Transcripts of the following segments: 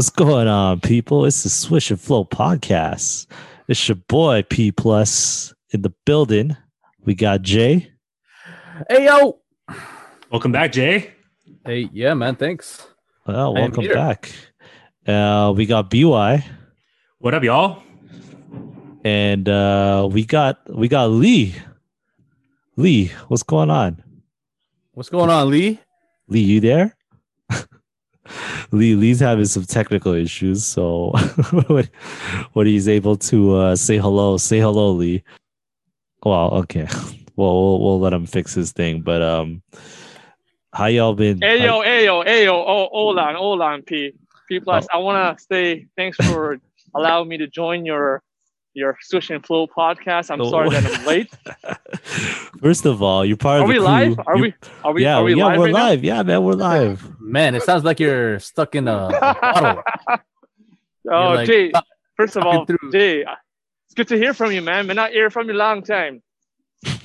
And we're back. What's going on, people? It's the Swish and Flow podcast. It's your boy P Plus in the building. We got Jay. Hey yo. Welcome back, Jay. Hey, yeah, man. Thanks. Well, I welcome back. Uh, we got BY What up, y'all? and uh, we got we got Lee. Lee, what's going on? What's going on, Lee? Lee, you there? Lee, Lee's having some technical issues, so when, he's able to uh, say hello, say hello, Lee. Well, okay, well, we'll we'll let him fix his thing. But um, how y'all been? Hey yo, hey yo, hey yo, oh, hold on, hold on, P. P plus. I wanna say thanks for allowing me to join your your Swish and Flow podcast. I'm Oh. sorry that I'm late. First of all, you're part Are of the we crew. live? Are You- we are we yeah, are we yeah, live we're right now? live. Yeah, man, we're live. Man, it sounds like you're stuck in a, a bottle. oh, like, Jay. First of all, through." Jay, it's good to hear from you, man. Been not hear from you long time.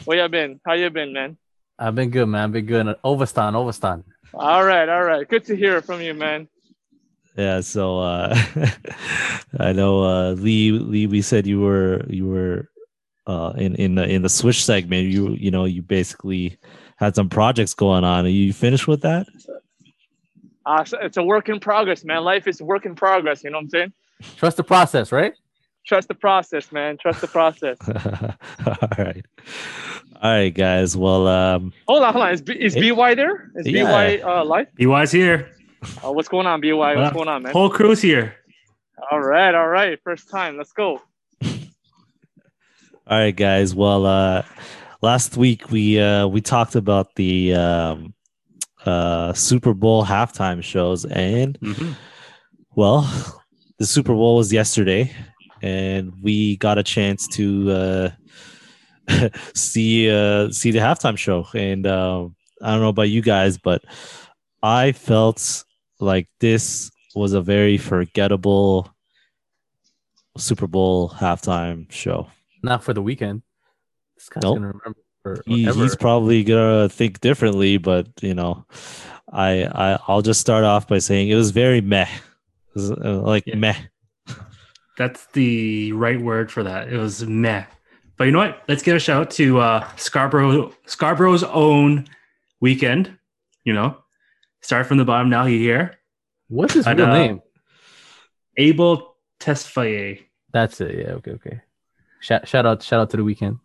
Where you been? How you been, man? I've been good, man. I've been good. Overstan, Overstan. All right, all right. Good to hear from you, man. Yeah, so uh I know uh Lee Lee we said you were you were uh in in the in the switch segment you you know you basically had some projects going on. Are you finished with that? Uh, so it's a work in progress, man. Life is a work in progress. You know what I'm saying? Trust the process, right? Trust the process, man. Trust the process. All right. All right, guys. Well, um Hold on, hold on. Is, B, is Hey. BY there? Is Yeah. BY uh, live? BY's here. Uh, what's going on, BY? What's Well, going on, man? Whole crew's here. All right, all right. First time. Let's go. all right, guys. Well, uh last week we uh we talked about the um uh Super Bowl halftime shows and Well, the Super Bowl was yesterday, and we got a chance to uh, see uh, see the halftime show. And uh, I don't know about you guys, but I felt like this was a very forgettable Super Bowl halftime show. Not for the Weeknd. This guy's Nope. gonna remember He, he's probably gonna think differently, but you know, I, I I'll just start off by saying it was very meh, was, uh, like Yeah. meh. That's the right word for that. It was meh. But you know what? Let's give a shout out to uh, Scarborough Scarborough's own Weeknd. You know, start from the bottom. Now you here. What's his But, real uh, name? Abel Tesfaye. That's it. Yeah. Okay. Okay. Shout, shout out! Shout out to the Weeknd.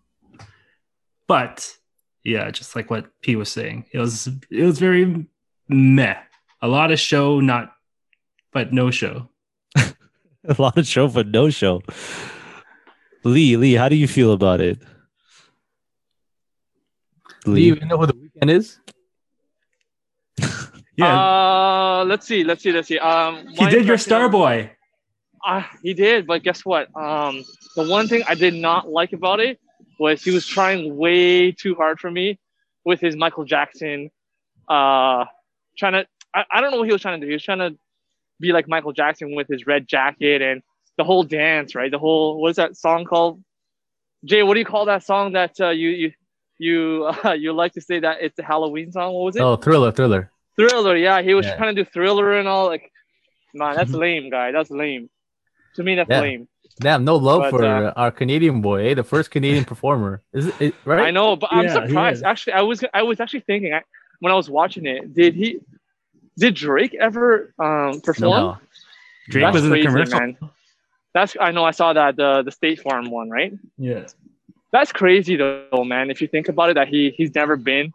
But yeah, just like what P was saying, it was it was very meh. A lot of show, not but no show. a lot of show but no show. Lee, Lee, how do you feel about it? Do you Lee, even know who the Weeknd is? Yeah, Uh, let's see. Let's see. Let's see. Um, he did your impression Star Boy. Uh, he did, but guess what? Um, the one thing I did not like about it was he was trying way too hard for me with his Michael Jackson. Uh, trying to. I, I don't know what he was trying to do. He was trying to be like Michael Jackson with his red jacket and the whole dance, right? The whole what is that song called? Jay, what do you call that song that uh, you you you uh, you like to say that it's a Halloween song? What was it? Oh, Thriller, Thriller. Thriller, yeah, he was Yeah. trying to do Thriller and all. Like, man, that's lame, guy. That's lame. To me, that's Yeah. lame. Damn, no love But, for uh, our Canadian boy, eh? the first Canadian performer. Is it, it right? I know, but I'm surprised. Actually, I was I was actually thinking I, when I was watching it. Did he? Did Drake ever um, perform? No. Drake That's was in the crazy, commercial. man. That's I know. I saw that the the State Farm one, right? Yeah. That's crazy though, man. If you think about it, that he he's never been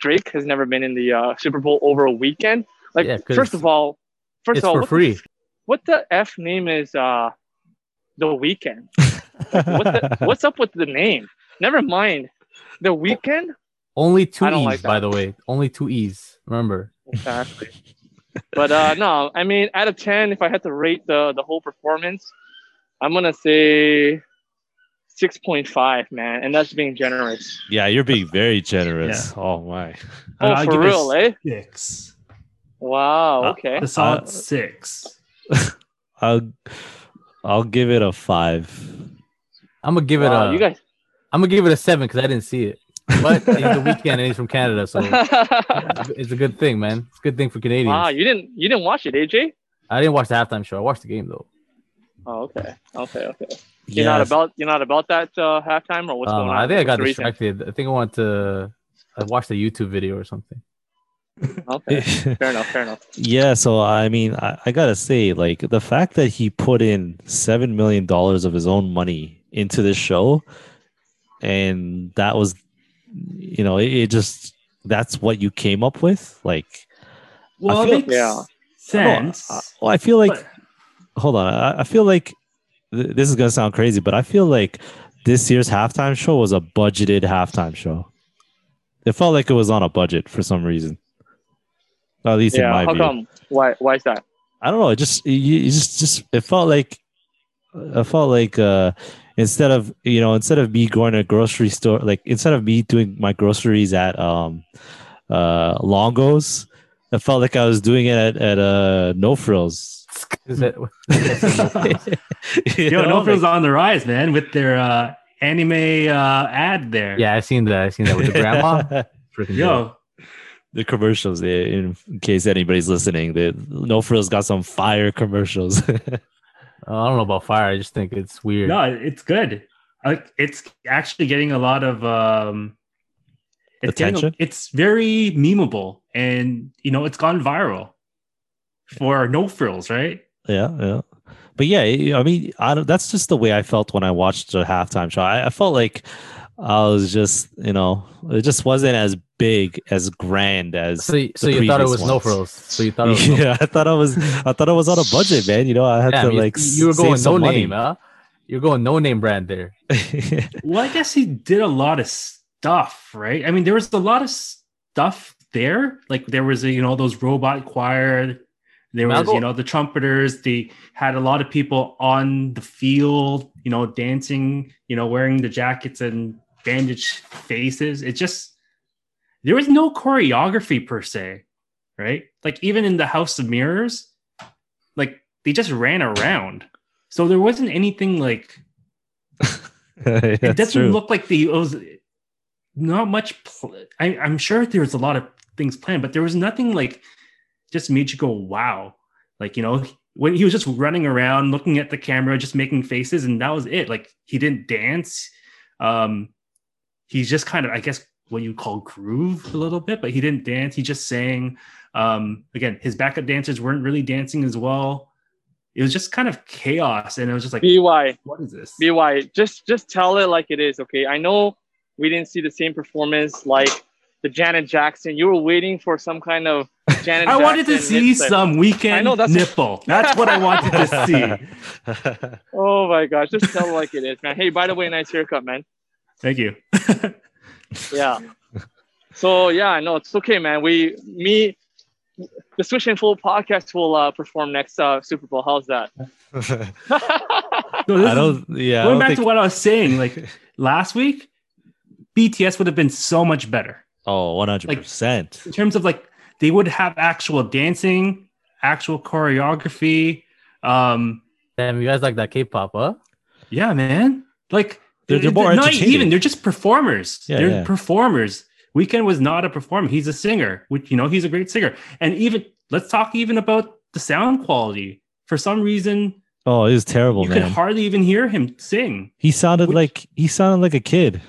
Drake has never been in the uh, Super Bowl over a weekend. Like, Yeah, first of all, first of all, what free. The, what the f name is uh, the Weeknd? what the, what's up with the name? Never mind. The Weeknd? Only two E's, like by the way. Only two E's. Remember. Exactly. but uh no, I mean out of ten, if I had to rate the the whole performance, I'm gonna say six point five, man, and that's being generous. yeah, you're being very generous. Oh my. Oh, I'll for give it a real, eh? Six. Wow. Uh, Okay. A solid Uh, six. I'll I'll give it a five. I'm gonna give it wow, a. you guys. I'm gonna give it a seven because I didn't see it. but he's the Weeknd and he's from Canada, so it's a good thing, man. It's a good thing for Canadians. wow, you didn't you didn't watch it, AJ? I didn't watch the halftime show. I watched the game though. Oh, okay, okay, okay. You're Yeah, not about you're not about that uh, halftime or what's Um, going on? I think I got What's the reason? distracted. I think I wanted to. I watched a YouTube video or something. Okay, fair enough, fair enough. yeah. So I mean, I, I gotta say, like the fact that he put in seven million dollars of his own money into this show, and that was, you know, it, it just that's what you came up with. Like, Well, feel- it makes Yeah. sense. uh, well, I feel like but- hold on. I, I feel like th- this is gonna sound crazy, but I feel like this year's halftime show was a budgeted halftime show. It felt like it was on a budget for some reason. At least in Yeah, my how view. come? Why why is that? I don't know. It just you, you just just it felt like it felt like uh instead of you know instead of me going to a grocery store like instead of me doing my groceries at um uh Longo's, it felt like I was doing it at at uh No Frills. Is that? You Yo, know, no feels like- on the rise, man, with their uh, anime uh, ad there. yeah, I've seen that. I've seen that with the grandma. Freaking dope. Yo, the commercials in, in case anybody's listening the no frills got some fire commercials I don't know about fire. I just think it's weird. no, it's good. Like it's actually getting a lot of um it's getting Attention? it's very memeable and you know it's gone viral for no frills, right? yeah yeah but yeah i mean I don't, that's just the way i felt when i watched the halftime show I, I felt like i was just you know it just wasn't as big as grand as So, y- so you thought it previous was no frills. So you thought it was no yeah i thought i was i thought i was on a budget man you know i had Yeah, to I mean, like you were save going no some money. name, huh? You're going no name brand there. Well, I guess he did a lot of stuff, right? I mean, there was a lot of stuff there. Like there was, a, you know, those robot choir. There Now was, you know, the trumpeters. They had a lot of people on the field, you know, dancing, you know, wearing the jackets and bandaged faces. It just there was no choreography per se, right? Like even in the House of Mirrors, like they just ran around. So there wasn't anything like it doesn't true. look like the it was not much pl- I, i'm sure there was a lot of things planned but there was nothing like just made you go wow. Like you know when he was just running around looking at the camera just making faces and that was it. Like he didn't dance. Um he's just kind of i guess what you call groove a little bit but he didn't dance. He just sang. Um again his backup dancers weren't really dancing as well. It was just kind of chaos and it was just like BY, what is this? BY, just just tell it like it is, okay? I know we didn't see the same performance like the Janet Jackson. You were waiting for some kind of Janet. Jackson. I wanted to see nip some weekend I know, that's- nipple. That's what I wanted to see. Oh my gosh, just tell like it is, man. Hey, by the way, nice haircut, man. Thank you. Yeah. So yeah, I know it's okay, man. We me the Swish and Flow podcast will uh, perform next uh, Super Bowl. How's that? No, this I don't. Yeah, I going don't back think, to what I was saying, like last week, BTS would have been so much better oh, one hundred percent. in terms of like they would have actual dancing, actual choreography. Um, Damn, you guys like that K-pop, huh? yeah, man. Like They're- they're more not even. They're just performers. Yeah, they're yeah. performers. Weeknd was not a performer. He's a singer, which you know he's a great singer. And even let's talk even about the sound quality. For some reason, Oh, it was terrible, you man. could hardly even hear him sing. he sounded Which- like he sounded like a kid.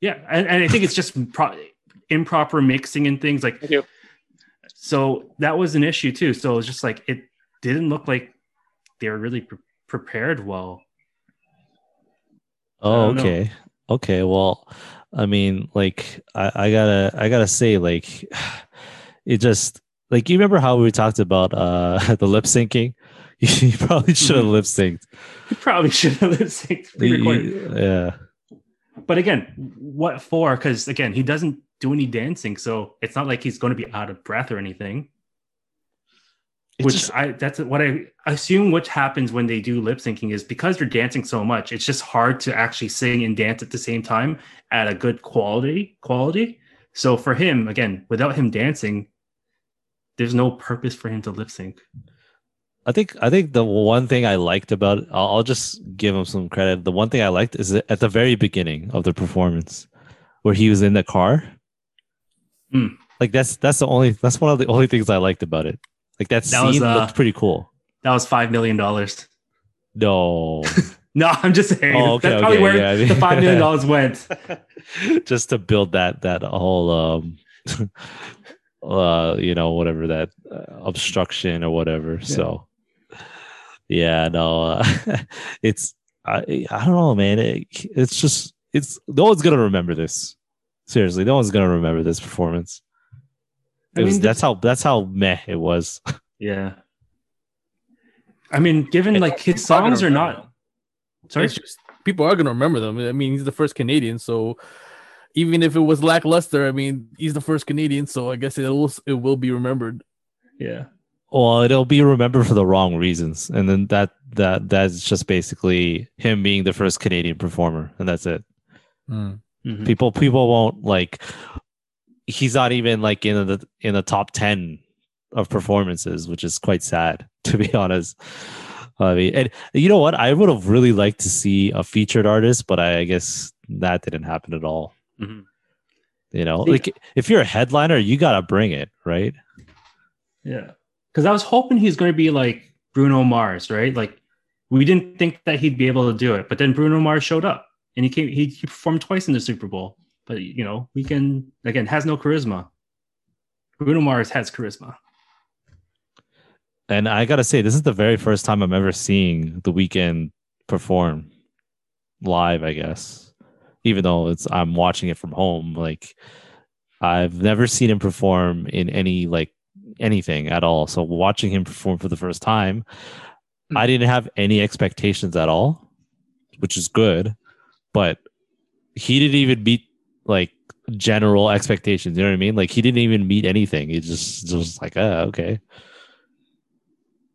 Yeah, and, and I think it's just pro- improper mixing and things like. Thank you. So that was an issue too. So it was just like it didn't look like they were really pre- prepared well. Oh, don't know. okay. Okay. Well, I mean, like, I, I gotta, I gotta say, like, it just, like, you remember how we talked about uh the lip syncing? You probably should have Mhm. lip synced. You probably should have lip synced. Yeah. But again, what for? Because again, he doesn't do any dancing, so it's not like he's going to be out of breath or anything. It's which just- I that's what I assume what happens when they do lip syncing is because they're dancing so much, it's just hard to actually sing and dance at the same time at a good quality quality. So for him, again, without him dancing, there's no purpose for him to lip sync. I think I think the one thing I liked about I'll, I'll just give him some credit. The one thing I liked is that at the very beginning of the performance where he was in the car. Hmm. Like that's that's the only that's one of the only things I liked about it. Like that, That scene was, uh, looked pretty cool. That was five million dollars. No, No, I'm just saying. Oh, okay, that's probably okay, where yeah, I mean- the five million dollars went. just to build that that whole um uh you know whatever that uh, obstruction or whatever so yeah no uh, it's i i don't know man it, it's just it's no one's gonna remember this seriously no one's gonna remember this performance I it was, mean, that's how that's how meh it was Yeah. I mean, given like his People are gonna songs are not. them. Sorry. It's just people are gonna remember them. I mean, he's the first Canadian, so even if it was lackluster, I mean, he's the first Canadian, so I guess it will it will be remembered. Yeah. well it'll be remembered for the wrong reasons and then that that that's just basically him being the first canadian performer and that's it hmm. Mhm. people people won't like he's not even like in the in the top 10 of performances which is quite sad to be honest i mean and you know what i would have really liked to see a featured artist but i, I guess that didn't happen at all Mhm. you know like if you're a headliner you gotta bring it right Yeah. Because I was hoping he's going to be like Bruno Mars, right? Like we didn't think that he'd be able to do it, but then Bruno Mars showed up and he came. He, he performed twice in the Super Bowl, but you know, Weeknd again has no charisma. Bruno Mars has charisma. and i gotta say this is the very first time i'm ever seeing the Weeknd perform live i guess even though it's i'm watching it from home like i've never seen him perform in any like anything at all so watching him perform for the first time hmm. i didn't have any expectations at all which is good but he didn't even meet like general expectations you know what i mean like he didn't even meet anything he just just like uh okay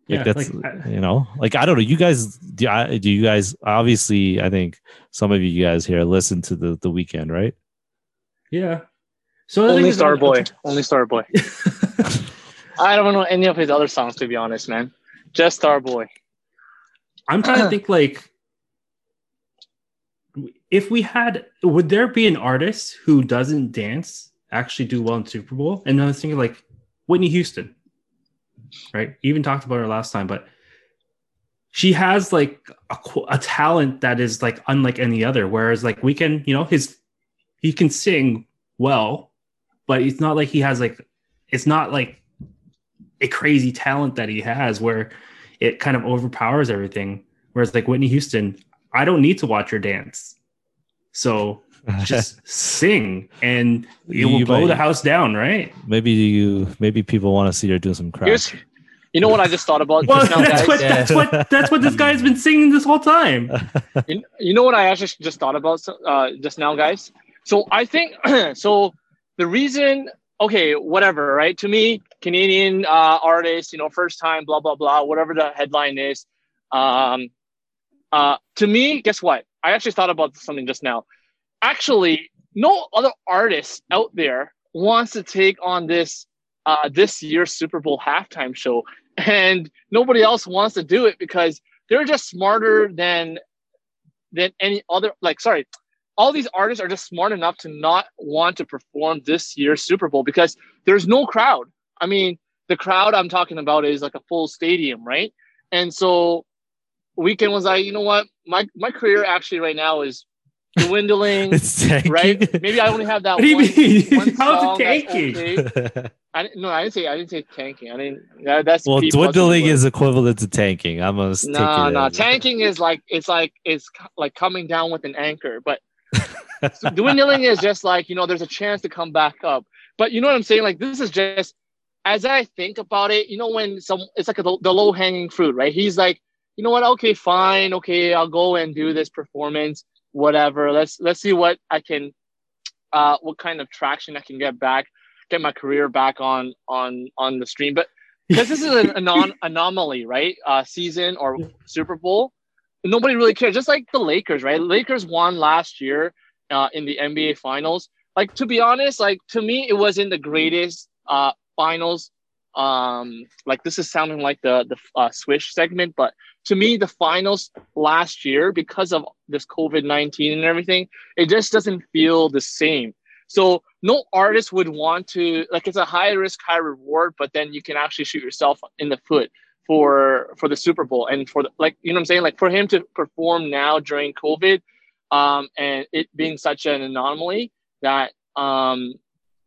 like Yeah, that's like, you know like i don't know you guys do, I, do you guys obviously i think some of you guys here listen to the the Weeknd right Yeah. So the thing Only is, like, Starboy. Only Starboy. I don't know any of his other songs to be honest, man. Just Star Boy. I'm trying to think like if we had would there be an artist who doesn't dance actually do well in Super Bowl? And I was thinking like Whitney Houston. Right? Even talked about her last time, but she has like a, a talent that is like unlike any other. Whereas like we can, you know, his he can sing well, but it's not like he has like it's not like a crazy talent that he has where it kind of overpowers everything. Whereas like Whitney Houston, I don't need to watch your dance. So just sing and it will You blow might- the house down, right? maybe you maybe people want to see her do some crap Here's, you know what I just thought about Well, just now, that's guys? what that's what that's what this guy's been singing this whole time. You, you know what I actually just thought about uh, just now, guys? So I think so. The reason, okay, whatever, right? To me, Canadian uh, artist, you know, first time, blah blah blah, whatever the headline is. Um, uh, to me, guess what? I actually thought about something just now. Actually, no other artist out there wants to take on this uh, this year's Super Bowl halftime show, and nobody else wants to do it because they're just smarter than than any other like sorry all these artists are just smart enough to not want to perform this year's super bowl because there's no crowd i mean the crowd i'm talking about is like a full stadium right and so Weeknd was like you know what my my career actually right now is dwindling right maybe i only have that What do you one, mean? one How's tanking? okay. I didn't, no, I didn't say I didn't say tanking. I didn't. That, that's well dwindling is equivalent to tanking i'm gonna take No, it no. Tanking is like it's like it's like coming down with an anchor, but so dwindling is just like you know there's a chance to come back up. But you know what I'm saying? Like this is just as I think about it. You know when some it's like a, the low hanging fruit, right? He's like, you know what? Okay, fine. Okay, I'll go and do this performance. Whatever. Let's let's see what I can, uh, what kind of traction I can get back, get my career back on on on the stream. But because this is an anon- anomaly, right? Uh, season or Super Bowl, nobody really cares. Just like the Lakers, right? Lakers won last year uh, in the NBA Finals. Like to be honest, like to me, it wasn't the greatest uh, finals um like this is sounding like the the uh, swish segment but to me the finals last year because of this covid-19 and everything it just doesn't feel the same. So no artist would want to like it's a high risk high reward but then you can actually shoot yourself in the foot for for the super bowl. And for the like you know what i'm saying? Like for him to perform now during covid um and it being such an anomaly that um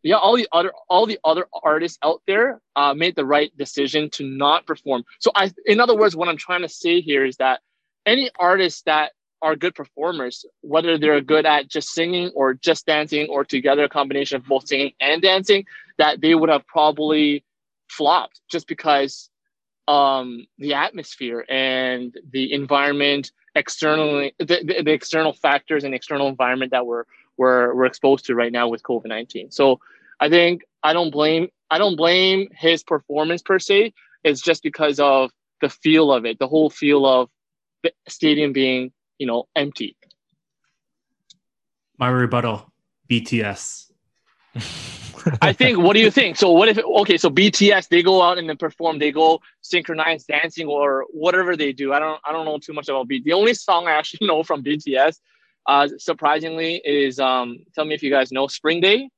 yeah, all the other all the other artists out there uh, made the right decision to not perform. So I, in other words, what I'm trying to say here is that any artists that are good performers, whether they're good at just singing or just dancing or together a combination of both singing and dancing, that they would have probably flopped just because um, the atmosphere and the environment externally, the, the, the external factors and external environment that we're we're we're exposed to right now with COVID nineteen. So I think I don't blame I don't blame his performance per se. It's just because of the feel of it, the whole feel of the stadium being you know empty. My rebuttal: BTS. I think. What do you think? So what if? Okay, so BTS they go out and then perform. They go synchronized dancing or whatever they do. I don't. I don't know too much about BTS. The only song I actually know from BTS uh, surprisingly, is um, tell me if you guys know Spring Day.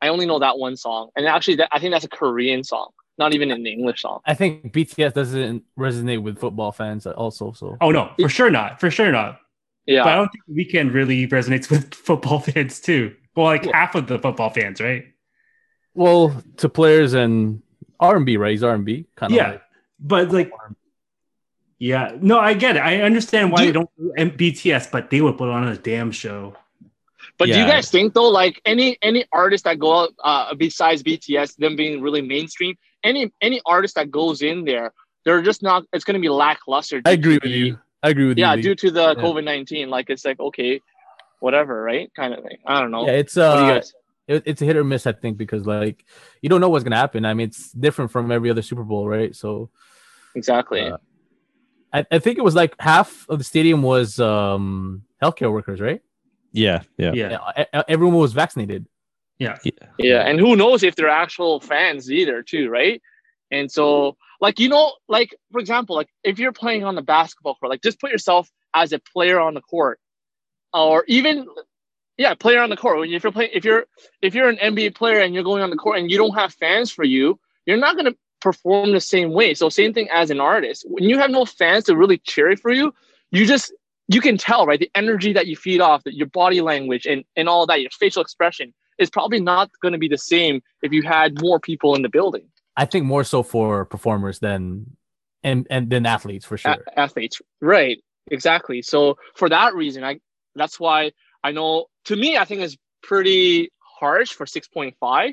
I only know that one song, and actually, that, I think that's a Korean song, not even an English song. I think BTS doesn't resonate with football fans also. So, oh no, for sure not, for sure not. Yeah, but I don't think Weeknd really resonates with football fans too. Well, like well, half of the football fans, right? Well, to players and R and B, right? He's R and B, kind of. Yeah, like, but like yeah, no, I get it. I understand why do you, they don't do BTS, but they would put on a damn show. But yeah. do you guys think though, like any any artist that go out uh, besides BTS, them being really mainstream, any any artist that goes in there, they're just not. It's going to be lackluster. I agree with the, you. I agree with yeah, you. Yeah, due to the yeah. COVID nineteen, like it's like okay, whatever, right? Kind of thing. I don't know. Yeah, it's uh, it, it's a hit or miss, I think, because like you don't know what's gonna happen. I mean, it's different from every other Super Bowl, right? So exactly. Uh, I, I think it was like half of the stadium was um healthcare workers, right? Yeah, yeah, yeah. Everyone was vaccinated. Yeah. yeah, yeah, and who knows if they're actual fans either, too, right? And so, like you know, like for example, like if you're playing on the basketball court, like just put yourself as a player on the court, or even yeah, player on the court. When if you're playing, if you're if you're an NBA player and you're going on the court and you don't have fans for you, you're not gonna perform the same way. So same thing as an artist. When you have no fans to really cheer for you, you just you can tell, right? The energy that you feed off, that your body language and, and all that, your facial expression is probably not going to be the same if you had more people in the building. I think more so for performers than and and than athletes for sure. A- athletes, right? Exactly. So for that reason, I that's why I know to me I think it's pretty harsh for six point five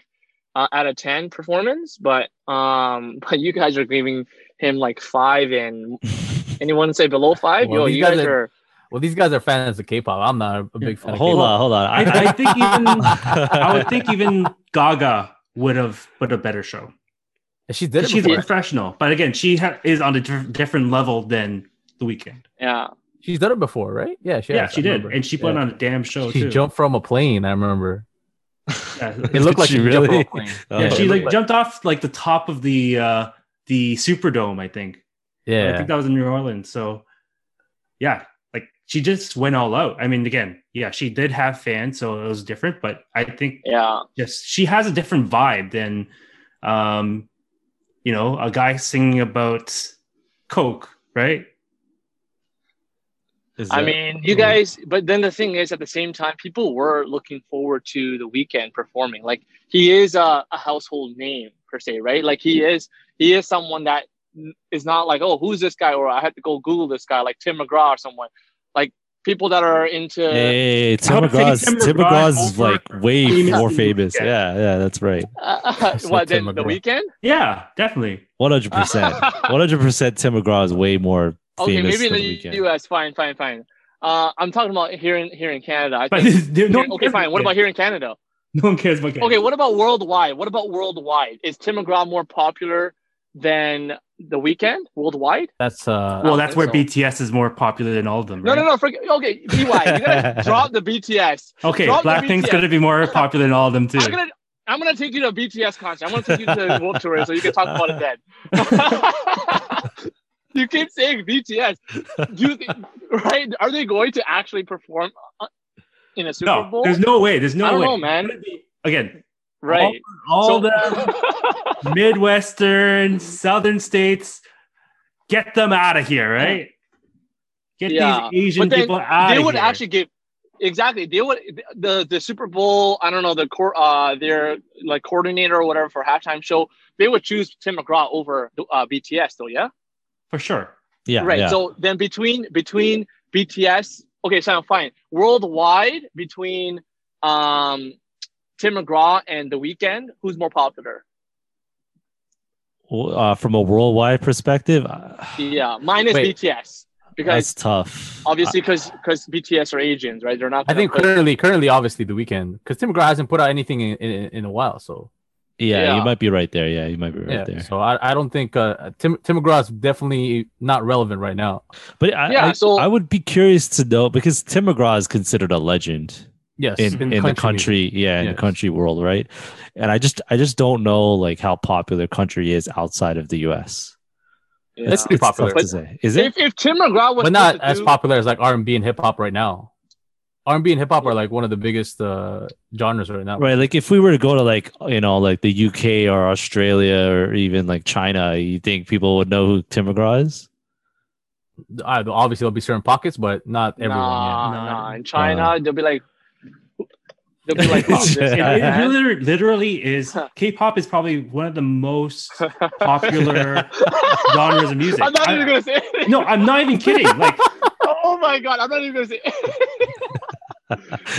uh, out of 10 performance but um but you guys are giving him like five and anyone say below five? Well, Yo, you guys, guys are, well these guys are fans of k-pop. I'm not a big fan hold on hold on. I, I think even i would think even gaga would have put a better show. She did she's before. a professional but again she ha- is on a different level than the Weeknd. Yeah. She's done it before right? Yeah she, yeah, she did and she put yeah. on a damn show she too. jumped from a plane i remember yeah, it looked like she really. Oh, yeah, she like jumped off like the top of the uh the Superdome, I think. Yeah, I think that was in New Orleans. So, yeah, like she just went all out. I mean, again, yeah, she did have fans, so it was different. But I think, yeah, just she has a different vibe than, um, you know, a guy singing about Coke, right? Is I mean, you guys, but then the thing is, at the same time, people were looking forward to the Weeknd performing. Like he is a, a household name per se, right? Like he is, he is someone that is not like, oh, who's this guy? Or I had to go Google this guy, like Tim McGraw or someone. Like people that are into. Hey, Tim McGraw, Tim, Tim McGraw is like way more famous. Yeah, yeah, that's right. Uh, what then? The Weeknd? Yeah, definitely. One hundred percent. One hundred percent. Tim McGraw is way more Okay, maybe in the, the U.S. Fine, fine, fine. Uh, I'm talking about here in here in Canada. I think, no okay, fine. What about here in Canada? No one cares about Canada. Okay, what about worldwide? What about worldwide? Is Tim McGraw more popular than the Weeknd worldwide? That's uh. Well, that's where so. BTS is more popular than all of them. Right? No, no, no. Forget, okay, BY, you gotta drop the BTS. Okay, drop Blackpink's gonna be more popular than all of them too. I'm gonna I'm gonna take you to a BTS concert. I'm gonna take you to World Tour so you can talk about it then. you keep saying BTS. Do you think, right? Are they going to actually perform uh, in a Super No, Bowl? there's no way. There's no I don't way. know, man. It's gonna be- Again, right. all So- the Midwestern, Southern states, get them out of here, right? Get Yeah, these Asian then people out they would here. actually give exactly they would the the Super Bowl I don't know the core uh their like coordinator or whatever for halftime show they would choose Tim McGraw over uh, BTS though yeah for sure. Yeah, right yeah. so then between between BTS okay so I'm fine worldwide between um Tim McGraw and The Weeknd who's more popular uh, from a worldwide perspective, uh, yeah minus Wait. BTS because that's tough. obviously because because BTS are Asians right they're not I think currently, currently, obviously, the Weeknd because Tim McGraw hasn't put out anything in, in, in a while. So yeah, yeah. you might be right there. Yeah, you might be right yeah, there. so I, I don't think uh, Tim Tim McGraw is definitely not relevant right now. But I, Yeah, I, so- I would be curious to know because Tim McGraw is considered a legend Yes, in, in, the music. country, yeah, in Yes. the country world, right? And I just I just don't know like how popular country is outside of the US. Yeah. It's pretty popular. tough to say. Is it? if, if Tim McGraw was but not as do- popular as like R and B and hip hop right now. R and B and hip hop are like one of the biggest uh, genres right now. Right, like if we were to go to like you know like the UK or Australia or even like China, you think people would know who Tim McGraw is? Uh, obviously, there'll be certain pockets, but not everyone. Nah, yeah. nah. In Uh. China, they'll be like, they'll be like, oh, this It, it literally, literally is K-pop is probably one of the most popular genres of music. I'm not I- even gonna say. It. no, I'm not even kidding. Like, Oh my god, I'm not even gonna say.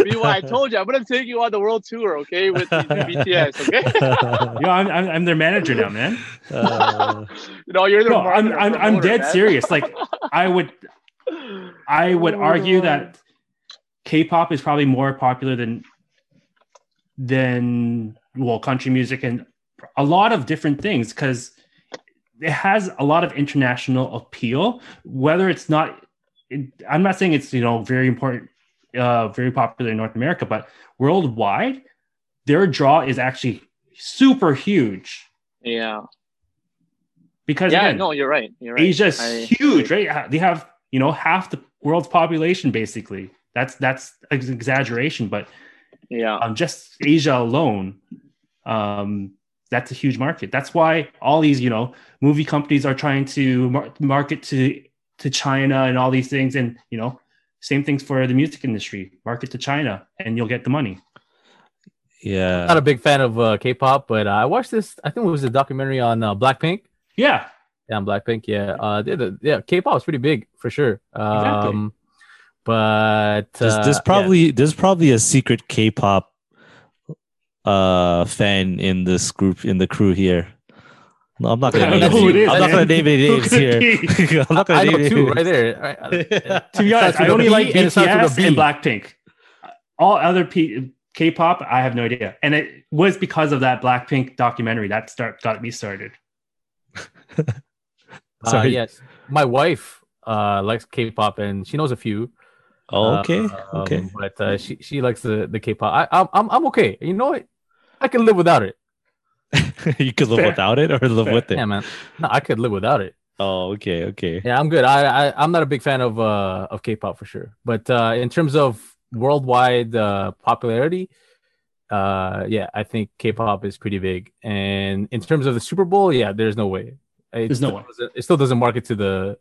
Meanwhile, I told you I'm gonna take you on the world tour, okay, with these BTS, okay? yo, I'm, I'm, I'm their manager now, man. Uh, know, you're the No, I'm, I'm, I'm dead man. serious. Like, I would, I would argue that K-pop is probably more popular than, than well, country music and a lot of different things because it has a lot of international appeal. Whether it's not, it, I'm not saying it's you know very important, uh, very popular in North America, but worldwide, their draw is actually super huge Yeah, because yeah, again, no, you're right. You're right. Asia's I- huge, right? They have you know half the world's population basically. That's that's an exaggeration, but Yeah, um, just Asia alone, um, that's a huge market. That's why all these you know movie companies are trying to mar- market to to China and all these things, and you know same things for the music industry. Market to China, and you'll get the money. yeah. Not a big fan of uh, K-pop, but uh, I watched this. I think it was a documentary on uh, Blackpink. Yeah, Yeah, on Blackpink. Yeah, uh, they- the- yeah, K-pop is pretty big for sure. Exactly. Um, but There's, uh, there's yeah. probably there's probably a secret K-pop uh fan in this group in the crew here. No, I'm not gonna name know who it is, I'm not gonna name any names here. it I'm not gonna I name know any two right there. Right, uh, to be honest, I with I a only like and it starts with a BTS and Blackpink. All other P- K-pop, I have no idea, and it was because of that Blackpink documentary that start got me started. Uh, Sorry. yes, my wife uh, likes K-pop and she knows a few. Oh, okay, Um, okay. But uh, she she likes the the K-pop. I I'm I'm, I'm okay. You know what? I can live without it. you could live Fair. without it or live Fair. with it. Yeah, man. No, I could live without it. Oh, okay, okay. Yeah, I'm good. I, I I'm not a big fan of uh of K-pop for sure. But uh in terms of worldwide uh popularity, uh yeah, I think K-pop is pretty big. And in terms of the Super Bowl, yeah, there's no way. It There's no way. It still doesn't market to the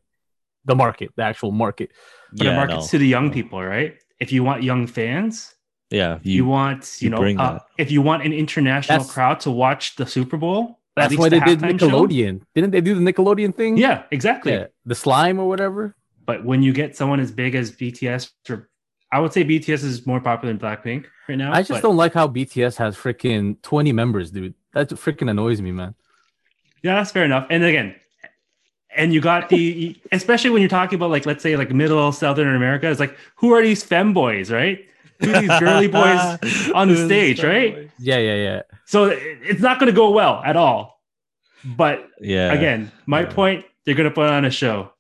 the market, the actual market. But it markets no. to the young people, right? If you want young fans, yeah. you, You, want you, you know bring uh, if you want an international That's- crowd to watch the Super Bowl. That's least why the they did halftime show. Nickelodeon. Didn't they do the Nickelodeon thing? Yeah, exactly. Yeah, the slime or whatever. But when you get someone as big as BTS, or I would say BTS is more popular than Blackpink right now. I just but- don't like how BTS has freaking 20 members, dude. That freaking annoys me, man. Yeah, that's fair enough. And again, and you got the especially when you're talking about like let's say like middle southern America, it's like who are these femboys, right? Who these girly boys on the stage, right? Yeah, yeah, yeah. So it's not going to go well at all. But Yeah. again, my Yeah. point, they're going to put on a show.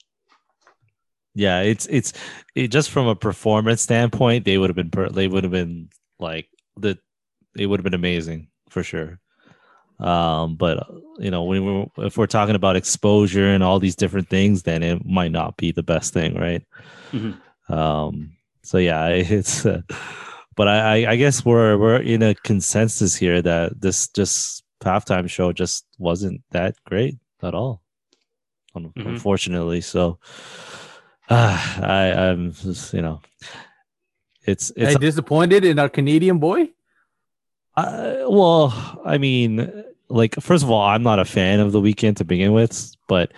Yeah, it's it's it, just from a performance standpoint, they would have been per, they would have been like the it would have been amazing. for sure. Um, but uh, you know, when we're, if we're talking about exposure and all these different things, then it might not be the best thing, right? Mhm. Um, so yeah, it's. Uh, but I, I, I guess we're we're in a consensus here that this just halftime show just wasn't that great at all, un- Mhm. unfortunately. So, uh, I I'm just you know, it's it's Hey, disappointed in our Canadian boy? uh, well, I mean, like first of all, I'm not a fan of the Weeknd to begin with, but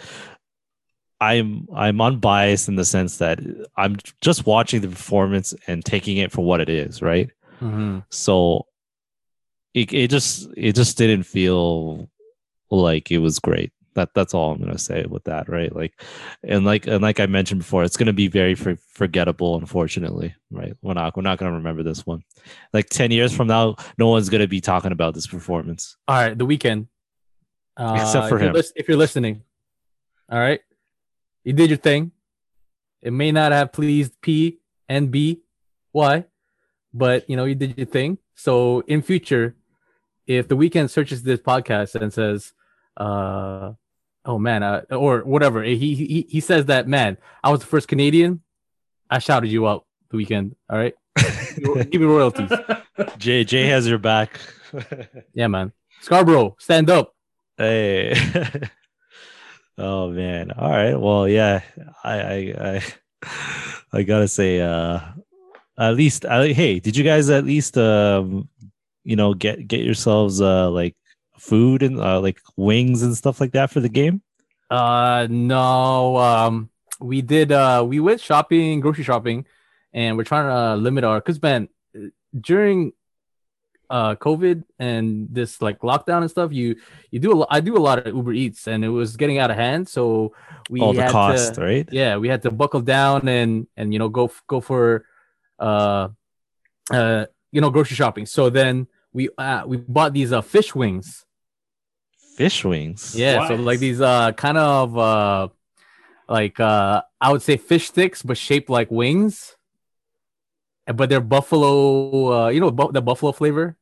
I'm I'm unbiased in the sense that I'm just watching the performance and taking it for what it is, right? Mm-hmm. So it it just it just didn't feel like it was great. That that's all I'm gonna say with that, right? Like, and like and like I mentioned before, it's gonna be very for, forgettable. Unfortunately, right? We're not we're not gonna remember this one. Like ten years from now, no one's gonna be talking about this performance. All right, the Weeknd. Uh, Except for if you're him. if you're listening, all right, you did your thing. It may not have pleased P and B. Why? but you know you did your thing. So in future, if the Weeknd searches this podcast and says, uh, "Oh man," uh, or whatever, he he he says that man, I was the first Canadian. I shouted you out the Weeknd. All right, give me royalties. Jay Jay has your back. Yeah, man. Scarborough, stand up. hey. oh man. All right. Well, yeah. I I I, I gotta say, uh, at least, I, hey, did you guys at least, um, you know, get get yourselves uh like food and uh, like wings and stuff like that for the game? Uh no. Um we did uh we went shopping, grocery shopping, and we're trying to uh, limit our cuz man during uh COVID and this like lockdown and stuff, you you do a lot I do a lot of Uber Eats and it was getting out of hand, so we All the had cost, to, right? yeah, we had to buckle down and and you know go go for uh uh you know grocery shopping. So then we uh we bought these uh fish wings. Fish wings. Yeah, so like these uh kind of uh like uh I would say fish sticks but shaped like wings. But they're buffalo uh you know bu- the buffalo flavor?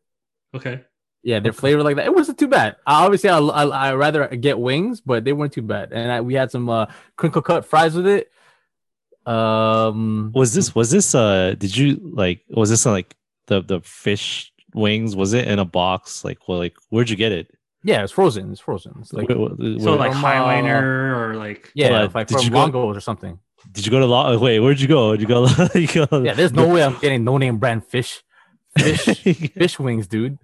okay. Yeah, they're flavored like that. It wasn't too bad. I obviously I I I rather get wings, but they weren't too bad. And I, we had some uh crinkle cut fries with it. Um Was this was this uh did you like was this like the the fish wings was it in a box like well like where'd you get it yeah, it's frozen. It's frozen. It's like Where- where- So like from, uh, Highliner or like yeah, Hold on, it's like from you go- Longos or something. Did you go to law wait where'd you go did you go, you go Yeah, there's no way I'm getting no name brand fish fish fish wings, dude.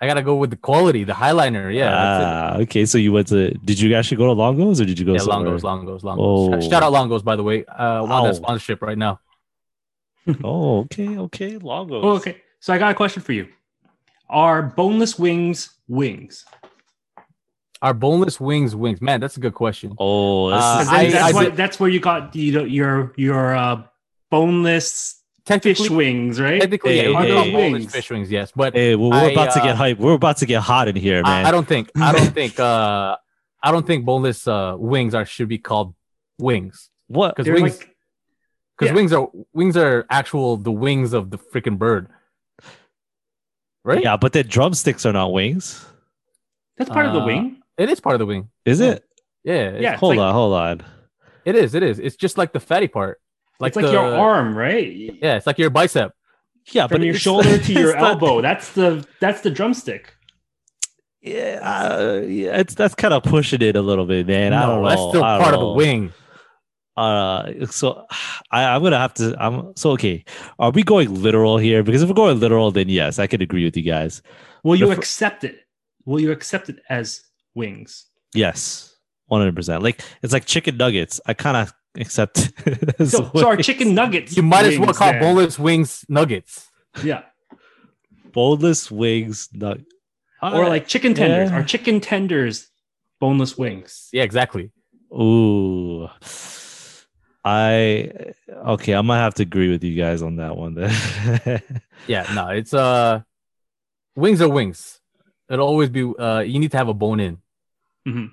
I gotta go with the quality, the highliner. Yeah, that's. Ah, okay. So you went to? Did you actually go to Longos or did you go? yeah, somewhere? Longos, Longos, Longos. Oh. Shout out Longos, by the way. Uh, want that sponsorship right now. Oh, okay, okay. Longos. Oh, okay. So I got a question for you. Are boneless wings wings? Our boneless wings, wings. Man, that's a good question. Oh, this Uh, is, I- that's, I what, that's where you got you know, your your uh, boneless fish wings, right? technically, yeah, Hey, we Are call those hey. boneless wings? fish wings. Yes, but hey, well, we're I, about to uh, get hype. We're about to get hot in here, man. I, I don't think, I don't think, uh, I don't think boneless uh, wings are should be called wings what? because They're wings, like because yeah. wings are wings are actual the wings of the freaking bird, right? Yeah, but the drumsticks are not wings, that's part of the Uh, wing. It is part of the wing. is it? Yeah, Yeah, Hold like, on, hold on. it is. It is. It's just like the fatty part. Like it's like the, your arm, right? Yeah, it's like your bicep. Yeah, From but your shoulder to your it's not- elbow. That's the that's the drumstick. Yeah, uh, yeah, it's that's kind of pushing it a little bit, man. I No, don't know. that's still I don't part of the wing. Uh, so I, I'm gonna have to. I'm so okay. Are we going literal here? Because if we're going literal, then yes, I could agree with you guys. Will you The accept it? Will you accept it as wings? Yes, one hundred percent. Like it's like chicken nuggets. I kind of accept. So, so our chicken nuggets. You might as well call then. boneless wings nuggets. Yeah. boneless wings nug. Or like chicken tenders. yeah. Our chicken tenders boneless wings. Yeah, exactly. ooh. I okay. I might have to agree with you guys on that one. Then Yeah, no, it's uh, wings are wings. It'll always be. Uh, you need to have a bone in. Mm-hmm.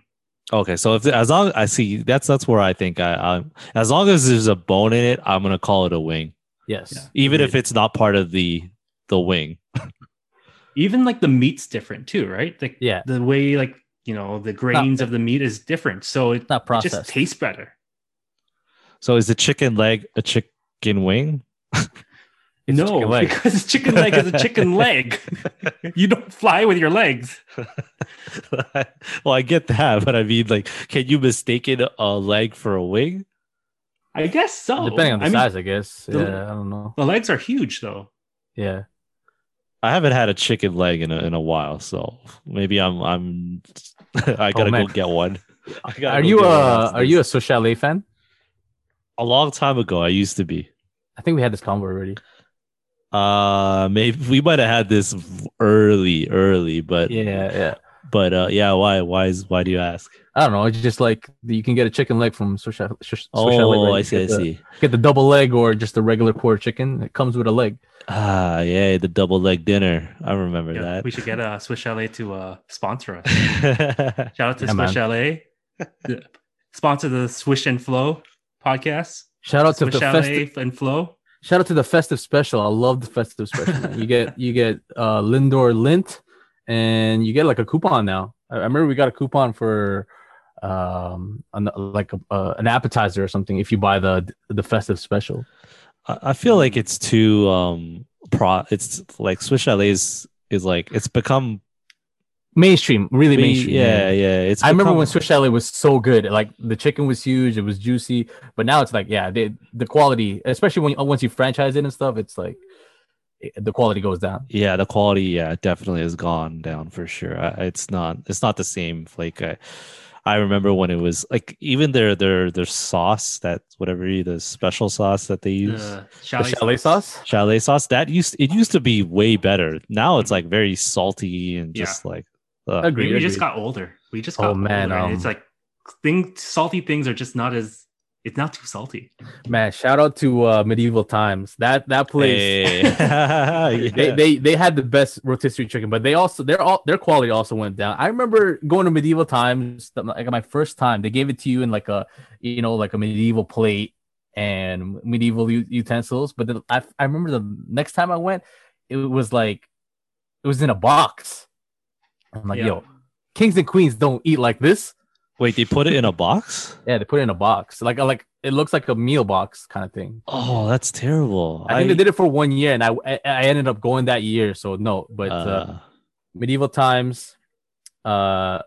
Okay, so if as long I see that's that's where I think I, I as long as there's a bone in it, I'm gonna call it a wing, Yes. Yeah. even if it's not part of the the wing. even like the meat's different too, right? Like Yeah. the way like you know the grains of the meat is different, so it, It's not it processed. just tastes better. So is the chicken leg a chicken wing? It's no, chicken leg. because chicken leg is a chicken leg. you don't fly with your legs. well, I get that, but I mean, like, can you mistake it a leg for a wing? I guess so. Depending on the I mean, size, I guess. the- yeah, I don't know. the legs are huge though. Yeah. I haven't had a chicken leg in a, in a while, so maybe I'm I'm oh, I gotta Oh, go get one. Are go you get one a are you a this. Swiss Chalet fan? a long time ago? I used to be. I think we had this convo already. Uh, maybe we might have had this early, early, but Yeah, yeah. but uh, yeah. Why? Why is? Why do you ask? I don't know. It's just like you can get a chicken leg from Swiss Chalet. Swiss Oh, Chalet, right? I see. I Get the- see. Get the double leg or just the regular quarter chicken. It comes with a leg. Ah, yeah, the double leg dinner. I remember Yeah, that. we should get a Swiss Chalet to uh, sponsor us. Shout out to Yeah, Swiss man. Chalet. Yeah. Sponsor the Swish and Flow podcast. Shout out to Swiss the Chalet festive. and Flow. Shout out to the festive special. I love the festive special. you get you get uh Lindor Lindt, and you get like a coupon now. I I remember we got a coupon for um an, like a, uh, an appetizer or something if you buy the the festive special. I I feel like it's too um pro. It's like Swiss Chalet is is like it's become Mainstream, really mainstream. yeah, yeah. It's I remember when Swiss Chalet was so good. Like the chicken was huge, it was juicy, but now it's like, yeah, they, the quality, especially when once you franchise it and stuff, it's like eh, the quality goes down. yeah the quality yeah definitely has gone down for sure it's not it's not the same like i i remember when it was like even their their their sauce that whatever the special sauce that they use The The Chalet, chalet sauce. chalet sauce that used it used to be way better now it's like very salty and Yeah. just like uh, Agreed. We, we just got older. We just got Oh, got man, older. and it's um, like thing salty things are just not as it's not too salty. Man, shout out to uh, medieval times. That that place. Hey. They, Yeah. they they had the best rotisserie chicken, but they also their all their quality also went down. I remember going to medieval times, like my first time, they gave it to you in like a you know like a medieval plate and medieval u- utensils. But then I I remember the next time I went, it was like it was in a box. I'm like, Yeah. yo, kings and queens don't eat like this. wait they put it in a box Yeah, they put it in a box, like like it looks like a meal box kind of thing. oh that's terrible I think they did it for one year, and I I I ended up going that year. So no, but uh, uh, medieval times, uh,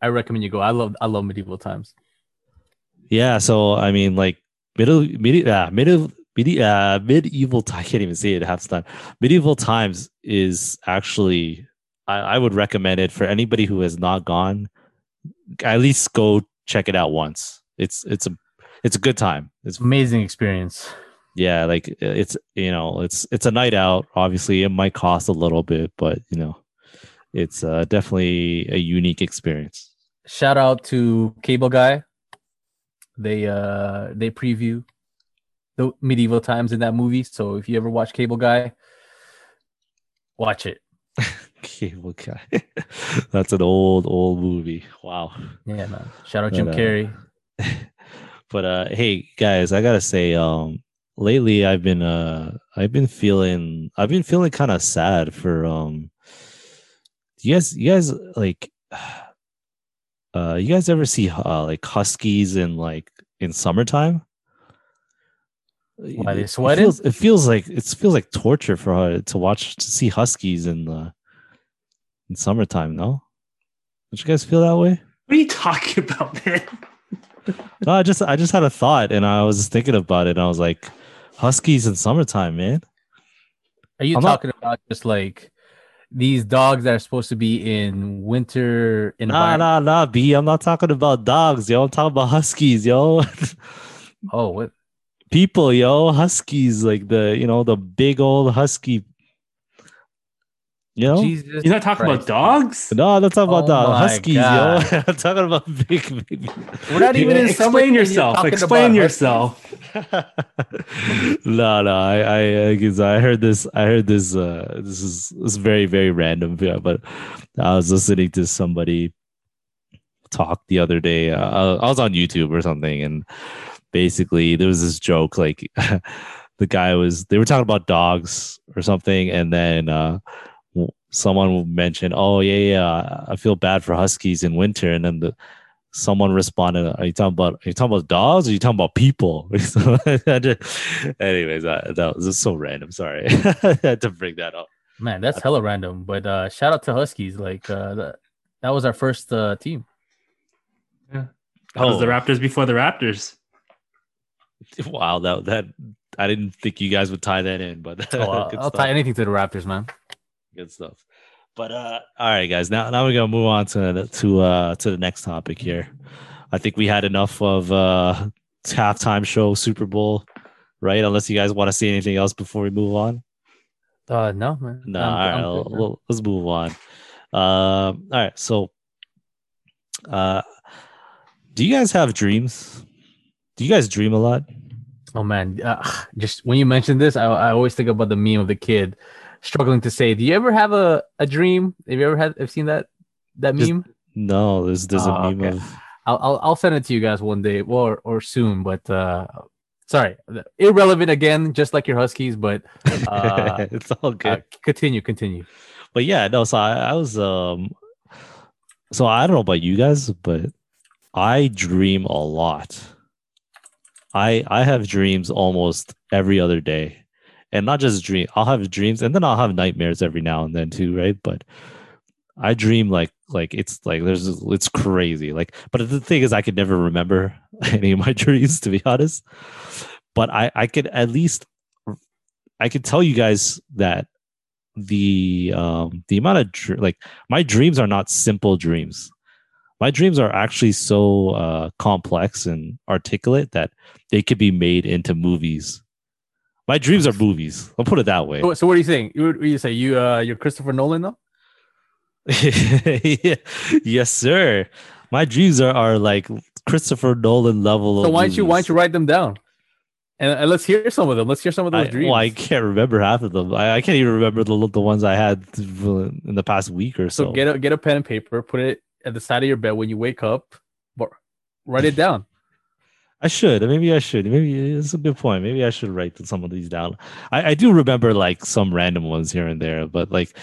I recommend you go. I love I love medieval times. Yeah, so I mean, like middle, medi- uh, middle, medi- uh, medieval. I can't even say it half the time. Medieval times is actually, I, I would recommend it for anybody who has not gone. At least go check it out once. It's it's a it's a good time. It's Amazing experience. yeah, like it's you know it's it's a night out. Obviously, it might cost a little bit, but you know, it's uh, definitely a unique experience. Shout out to Cable Guy. They uh they preview the medieval times in that movie. So if you ever watch Cable Guy, watch it. Cable guy. That's an old old movie. Wow. Yeah, man. Shout out Jim But, uh, Carrey. but uh hey guys i gotta say um lately i've been uh i've been feeling i've been feeling kind of sad for um you guys you guys like uh you guys ever see uh like huskies in like in summertime Why, they It- it sweating? feels, it feels like it feels like torture for her to watch to see huskies in the in summertime no don't you guys feel that way What are you talking about, man? no, I just I just had a thought and I was just thinking about it and I was like, Huskies in summertime, man. Are you I'm not- talking about just like these dogs that are supposed to be in winter Nah, environment? nah, nah, B. I'm not talking about dogs, yo. I'm talking about huskies, yo. Oh, what? People, yo, huskies, like the you know the big old husky. You know, Jesus. You're not talking Christ. about dogs? no, I'm not talking about Oh the my huskies, God. yo. I'm talking about big, big. We're not even in Explain yourself. Explain yourself. no, no, I, I, I, 'cause I heard this. I heard this. Uh, this is this is very, very random. Yeah, but I was listening to somebody talk the other day. Uh, I was on YouTube or something, and basically there was this joke. Like the guy was, they were talking about dogs or something, and then uh, w- someone will mention, "Oh yeah, yeah, I feel bad for huskies in winter," and then the someone responded, "Are you talking about are you talking about dogs? Or are you talking about people?" So, anyways, that, that was just so random. Sorry, I had to bring that up. Man, that's hella random. But uh, shout out to Huskies. Like uh, that, that was our first uh, team. That was the Oh. Raptors before the Raptors. Wow, that that I didn't think you guys would tie that in, but Oh, I'll, I'll stuff. tie anything to the Raptors, man. Good stuff. But uh, all right, guys. Now now we're gonna move on to to uh to the next topic here. I think we had enough of uh halftime show Super Bowl, right? Unless you guys want to see anything else before we move on. Uh, no, man. No, I'm- all right, good, well, let's move on. Um, all right, so, uh, do you guys have dreams? Do you guys dream a lot? Oh man, uh, just when you mentioned this, I, I always think about the meme of the kid struggling to say, "Do you ever have a, a dream? Have you ever had have seen that that Just- meme?" No, there's there's Oh, a meme okay. of I'll, I'll I'll send it to you guys one day, or or soon. But uh, sorry, irrelevant again, just like your Huskies. But uh, it's all good. uh, continue, continue. but yeah, no. So I, I was um, so I don't know about you guys, but I dream a lot. I I have dreams almost every other day, and not just dream. I'll have dreams, and then I'll have nightmares every now and then too, right? But I dream like like it's like there's it's crazy. Like, but the thing is, I could never remember any of my dreams to be honest. But I I could at least I could tell you guys that the um the amount of dr- like my dreams are not simple dreams my dreams are actually so uh complex and articulate that they could be made into movies my dreams are movies i'll put it that way So, so what are you saying? You, you say you uh you're Christopher Nolan though? Yeah. yes sir my dreams are, are like christopher nolan level So why don't you why don't you write them down? And, and let's hear some of them. Let's hear some of those I, dreams. well, I can't remember half of them. I, I can't even remember the the ones I had in the past week or so. so get a get a pen and paper, put it at the side of your bed when you wake up, but write it down. I should. Maybe I should. Maybe it's a good point. Maybe I should write some of these down. I, I do remember like some random ones here and there, but like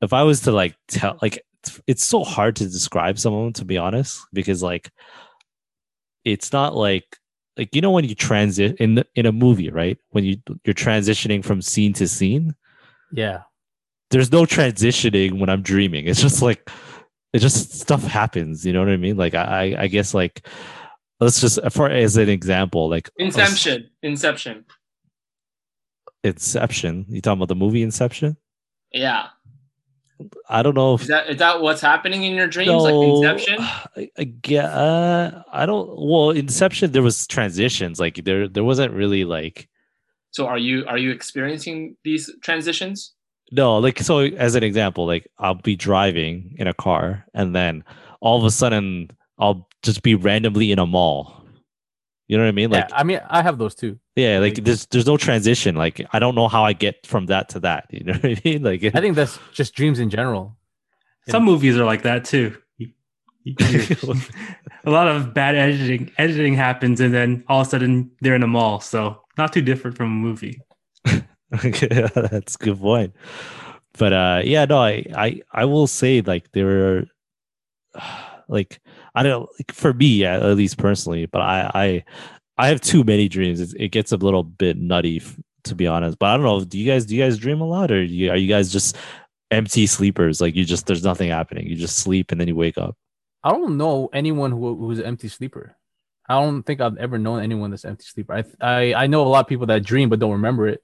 if I was to like tell, like it's, so hard to describe some of them to be honest, because like it's not like like you know when you transit in the, in a movie, right? When you you're transitioning from scene to scene, Yeah. there's no transitioning when I'm dreaming. It's just like it just stuff happens. You know what I mean? Like I I, I guess like let's just for as an example, like s- Inception. Inception. Inception. You talking about the movie Inception? Yeah. I don't know if Is that is that what's happening in your dreams? Like Inception? I, I. Uh, I don't. Well, Inception. There was transitions. Like there, there wasn't really like So are you are you experiencing these transitions? no. Like so, as an example, like I'll be driving in a car, and then all of a sudden I'll just be randomly in a mall. You know what I mean? Like yeah. I mean, I have those too. yeah, like like- there's there's no transition. Like I don't know how I get from that to that. You know what I mean? Like I think that's just dreams in general. Some movies are like that too. You- you- a lot of bad editing editing happens and then all of a sudden they're in a mall. So not too different from a movie. Okay, that's a good point. But uh yeah, no, I I I will say like there are like I don't for me at at least personally, but I I I have too many dreams. It, it gets a little bit nutty f- to be honest. But I don't know. Do you guys do you guys dream a lot, or you, are you guys just empty sleepers? Like you just there's nothing happening. You just sleep and then you wake up. I don't know anyone who who's an empty sleeper. I don't think I've ever known anyone that's empty sleeper. I I I know a lot of people that dream but don't remember it.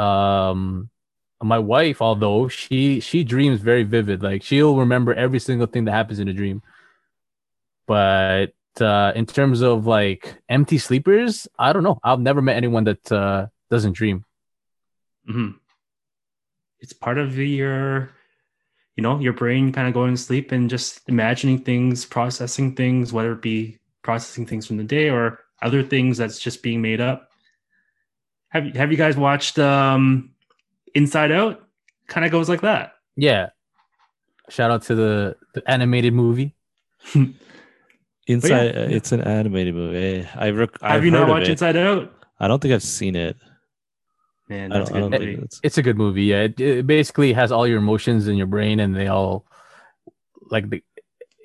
Um, my wife, although she she dreams very vivid, like she'll remember every single thing that happens in a dream. But uh, in terms of like empty sleepers, I don't know. I've never met anyone that uh, doesn't dream. hmm It's part of your, you know, your brain kind of going to sleep and just imagining things, processing things, whether it be processing things from the day or other things that's just being made up. Have you have you guys watched um Inside Out? Kind of goes like that. Yeah. Shout out to the, the animated movie. Inside, yeah. uh, it's an animated movie. I rec- Have I've you not watched it. Inside Out? I don't think I've seen it. Man, that's a good movie. think it's. It's a good movie. Yeah, it, it basically has all your emotions in your brain, and they all like the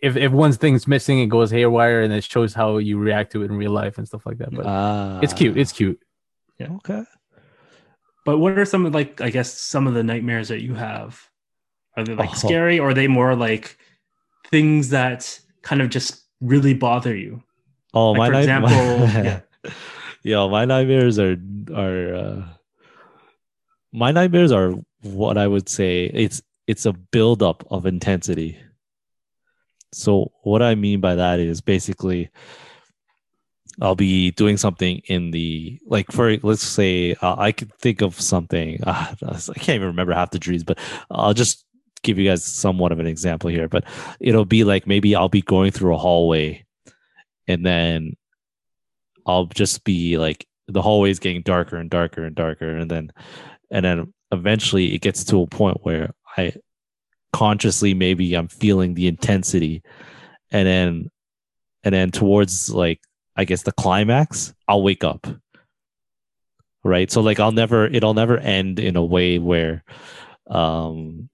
if if one thing's missing, it goes haywire, and it shows how you react to it in real life and stuff like that. But Ah, it's cute. It's cute. Yeah. Okay. But what are some of like I guess some of the nightmares that you have? Are they like Oh. scary or are they more like things that kind of just really bother you? Oh, Like, my for night- example, yeah. Yo, my nightmares are are uh, my nightmares are what I would say it's it's a buildup of intensity. So what I mean by that is basically I'll be doing something in the like for let's say uh, I could think of something uh, I can't even remember half the dreams, but I'll just give you guys somewhat of an example here. But it'll be like maybe I'll be going through a hallway, and then I'll just be like the hallway is getting darker and darker and darker, and then and then eventually it gets to a point where I consciously maybe I'm feeling the intensity, and then and then towards like I guess the climax, I'll wake up. Right. So like I'll never it'll never end in a way where um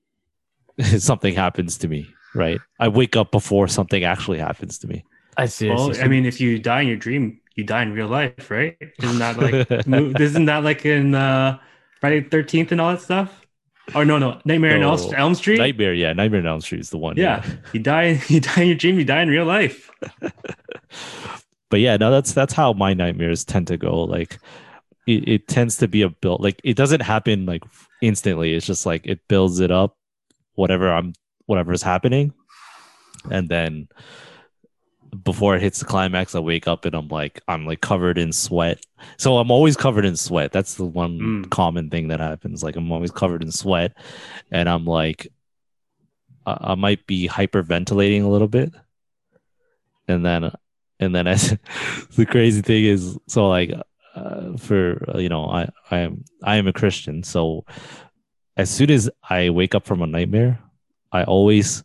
something happens to me. Right. I wake up before something actually happens to me. I see. I Well, see. I mean, if you die in your dream, you die in real life, right? Isn't that like isn't that like in uh Friday Thirteenth and all that stuff? Or no, no, Nightmare on Elm, No. Elm Street. Nightmare, yeah, Nightmare on Elm Street is the one. yeah, you die, you die in your dream, you die in real life. but yeah, no, that's that's how my nightmares tend to go. Like it, it tends to be a build. Like it doesn't happen like instantly. It's just like it builds it up, whatever I'm, whatever is happening, and then before it hits the climax, I wake up and I'm like I'm like covered in sweat. So I'm always covered in sweat. That's the one Mm. common thing that happens. Like I'm always covered in sweat, and I'm like I, I might be hyperventilating a little bit, and then and then as the crazy thing is so like uh, for uh, you know I I am I am a Christian so as soon as I wake up from a nightmare I always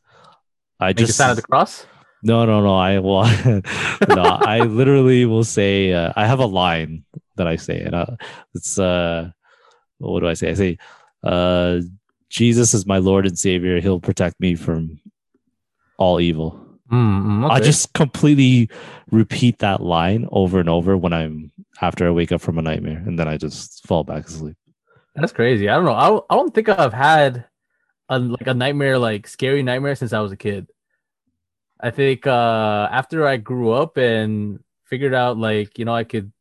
I Make just sign of the cross. no no no I will no I literally will say uh, I have a line that I say and uh, it's uh what do I say I say uh Jesus is my Lord and Savior he'll protect me from all evil Mm, I just completely repeat that line over and over when I'm after I wake up from a nightmare, and then I just fall back asleep. That's crazy. I don't know. I don't, I don't think I've had a like a nightmare, like scary nightmare, since I was a kid. I think uh after I grew up and figured out like you know I could,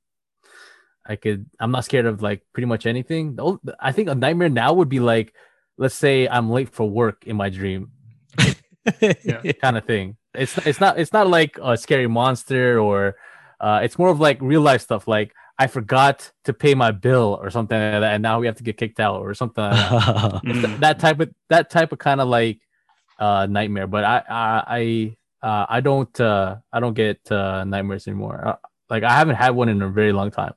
I could. I'm not scared of like pretty much anything. I think a nightmare now would be like, let's say I'm late for work in my dream, Yeah. kind of thing. It's it's not it's not like a scary monster or uh it's more of like real life stuff like I forgot to pay my bill or something like that and now we have to get kicked out or something like that. Th- Mm. that type of that type of kind of like uh nightmare but I I I uh, I don't uh I don't get uh nightmares anymore. Uh, like I haven't had one in a very long time.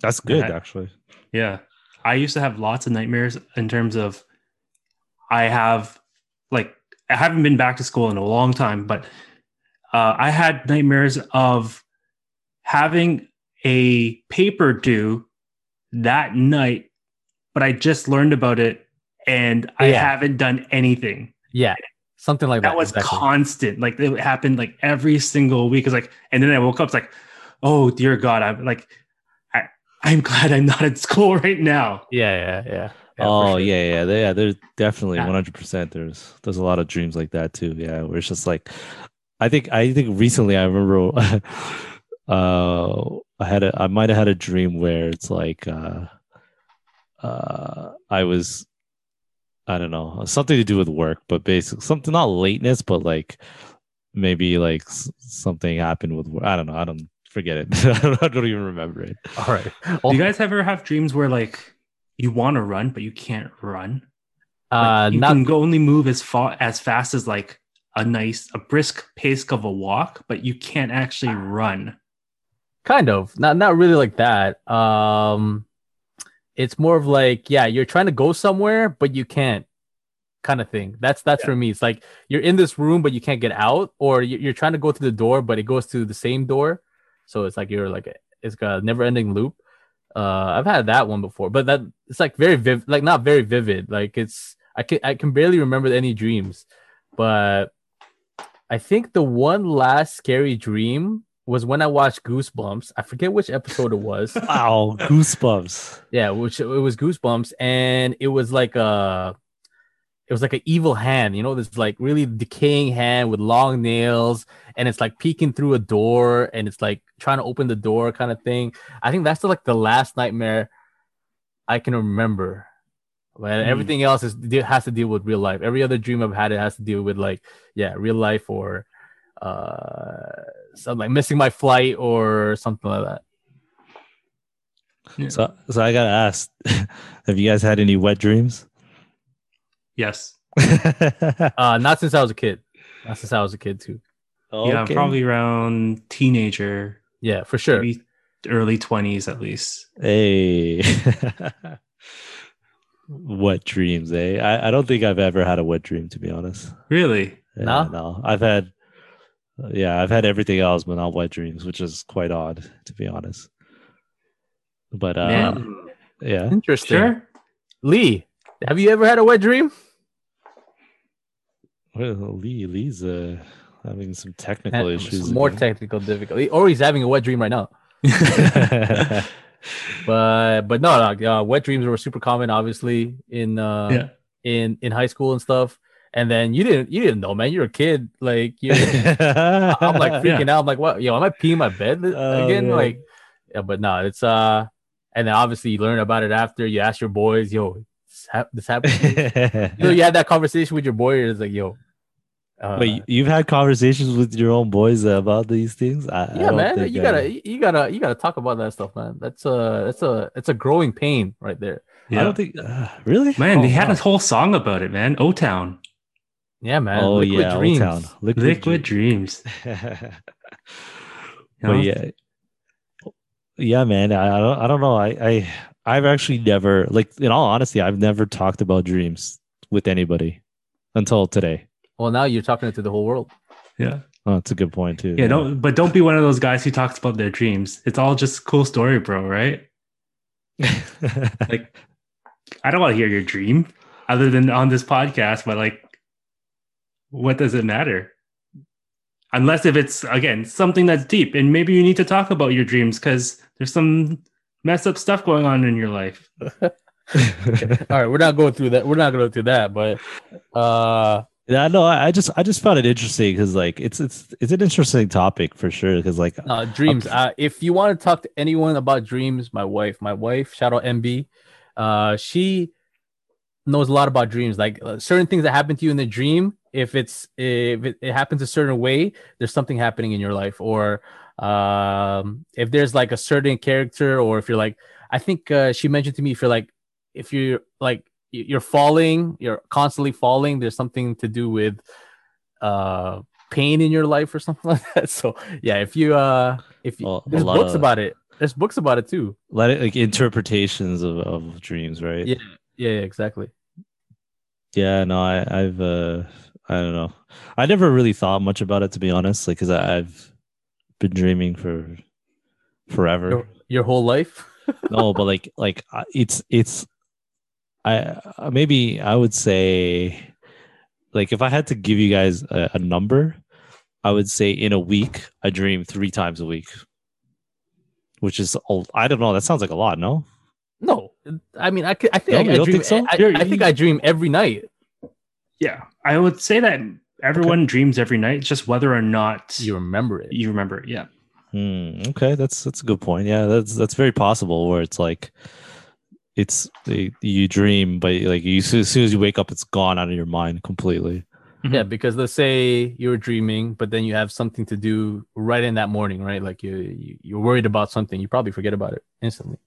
That's good, Yeah. actually. Yeah. I used to have lots of nightmares in terms of I have like I haven't been back to school in a long time, but uh, I had nightmares of having a paper due that night, but I just learned about it and I Yeah. haven't done anything. Yeah. Something like that. That was exactly. constant. Like it happened like every single week. It's like, and then I woke up. It's like, oh dear God, I'm like, I, I'm glad I'm not at school right now. yeah, yeah, yeah. yeah oh sure. yeah, yeah, they- yeah. There's definitely Yeah. 100. percent There's there's a lot of dreams like that too. Yeah, where it's just like, I think I think recently I remember, uh, I had a I might have had a dream where it's like, uh, uh, I was, I don't know, something to do with work, but basically something not lateness, but like maybe like s- something happened with work. I don't know. I don't forget it. I don't even remember it. All right. Do you guys ever have dreams where like you want to run but you can't run? uh Like, you not can go only move as far as fast as like a nice a brisk pace of a walk, but you can't actually run. Kind of. Not not really like that. Um it's more of like yeah you're trying to go somewhere but you can't kind of thing. That's that's for me. It's like you're in this room but you can't get out or you- you're trying to go through the door but it goes to the same door. So it's like you're like it's a never ending loop. Uh, I've had that one before, but that it's like very vivid, like not very vivid. Like it's I can I can barely remember any dreams, but I think the one last scary dream was when I watched Goosebumps. I forget which episode it was. Wow, goosebumps. yeah, which it was Goosebumps, and it was like a it was like an evil hand, you know, this like really decaying hand with long nails, and it's like peeking through a door, and it's like trying to open the door, kind of thing. I think that's the, like the last nightmare I can remember. But Hmm. everything else is has to deal with real life. Every other dream I've had, it has to deal with like yeah, real life or uh, something like missing my flight or something like that. So, so I gotta ask, have you guys had any wet dreams? Yes. Uh, not since I was a kid. Not since I was a kid too. Yeah, probably around teenager, Yeah, for sure. maybe early 20s at least. Hey. wet dreams, eh? I, I don't think I've ever had a wet dream, to be honest. Really? Yeah, No? no. I've had, yeah, I've had everything else, but not wet dreams, which is quite odd, to be honest. But uh, yeah, Interesting. Sure. Lee, have you ever had a wet dream? well, Lee, Lee's uh, having some technical Had issues. some more again. technical difficulty, or he's having a wet dream right now. But but no, no uh, wet dreams were super common, obviously in uh, yeah. in in high school and stuff. And then you didn't you didn't know, man. You're a kid, like you. I'm like freaking out. I'm like, what? Yo, am I peeing my bed Oh, again? man. Like, yeah, but no, it's uh, and then obviously you learn about it after. You ask your boys, yo, this, hap- this happened. to you? you know, you had that conversation with your boy. and It's like, yo, uh, Wait, you've had conversations with your own boys about these things? I, I yeah, don't man, think you I- gotta, you gotta, you gotta talk about that stuff, man. That's a, that's a, it's a growing pain right there. I Yeah. don't think. Uh, really? Man, Oh, they had wow. a whole song about it, man. O Town. Yeah, man. oh Liquid yeah, Old dreams. Town. Liquid, Liquid Dreams. Dreams. But yeah, yeah, man. I, I don't. I don't know. I, I, I've actually never, like, in all honesty, I've never talked about dreams with anybody until today. Well, now you're talking it to the whole world. Yeah. Oh, that's a good point too. Yeah, don't but don't be one of those guys who talks about their dreams. It's all just cool story, bro, right? Like I don't want to hear your dream other than on this podcast, but like what does it matter? Unless if it's again something that's deep and maybe you need to talk about your dreams because there's some messed up stuff going on in your life. All right, we're not going through that. We're not going to through that, but uh, yeah, no, I, I just, I just found it interesting because, like, it's, it's, it's an interesting topic for sure. Because, like, uh dreams. Uh, if you want to talk to anyone about dreams, my wife, my wife, shout out MB, uh, she knows a lot about dreams. Like uh, certain things that happen to you in the dream. If it's if it, it happens a certain way, there's something happening in your life, or um, if there's like a certain character, or if you're like, I think uh, she mentioned to me, if you're like, if you're like you're falling, you're constantly falling. There's something to do with uh pain in your life or something like that. So yeah, if you uh if you, Well, there's books of- about it, there's books about it too. let it like interpretations of, of dreams, right? Yeah. Yeah, yeah, exactly. Yeah, no, I, I've, uh, I don't know. I never really thought much about it to be honest, like, because I've been dreaming for forever. Your, your whole life. no, but like, like it's, it's, I uh, maybe I would say, like, if I had to give you guys a, a number, I would say in a week I dream three times a week, which is, old. I don't know. That sounds like a lot, no? No, I mean, I I think No, I, I dream. think so? I, I think I dream every night. Yeah. I would say that everyone dreams every night, it's just whether or not You remember it. you remember it. Yeah. Hmm, okay, that's that's a good point. Yeah, that's that's very possible. Where it's like, it's you dream, but like you as soon as you wake up, it's gone out of your mind completely. Yeah, because let's say you're dreaming, but then you have something to do right in that morning, right? Like you, you you're worried about something, you probably forget about it instantly.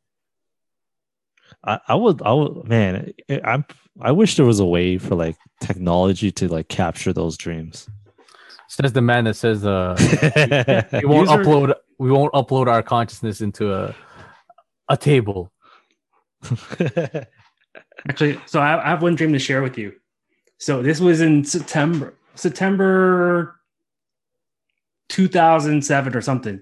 I, I would, I would, man, I- I'm. I wish there was a way for like technology to like capture those dreams. Says the man that says, "Uh, we won't User- upload, we won't upload our consciousness into a a table." Actually, so I, I have one dream to share with you. So this was in September, September 2007 or something.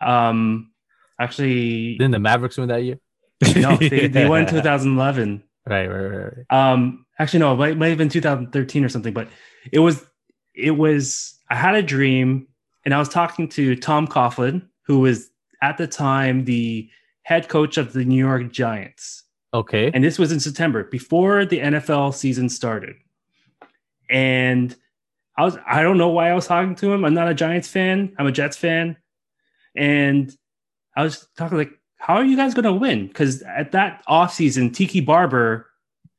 Um, actually, Didn't the Mavericks win that year? no, they, they won in 2011. Right, right, right, right. Um, actually, no, it might, might have been 2013 or something, but it was, it was, I had a dream and I was talking to Tom Coughlin, who was at the time the head coach of the New York Giants. Okay. And this was in September before the NFL season started. And I was, I don't know why I was talking to him. I'm not a Giants fan, I'm a Jets fan. And I was talking like, how are you guys going to win? Because at that offseason, Tiki Barber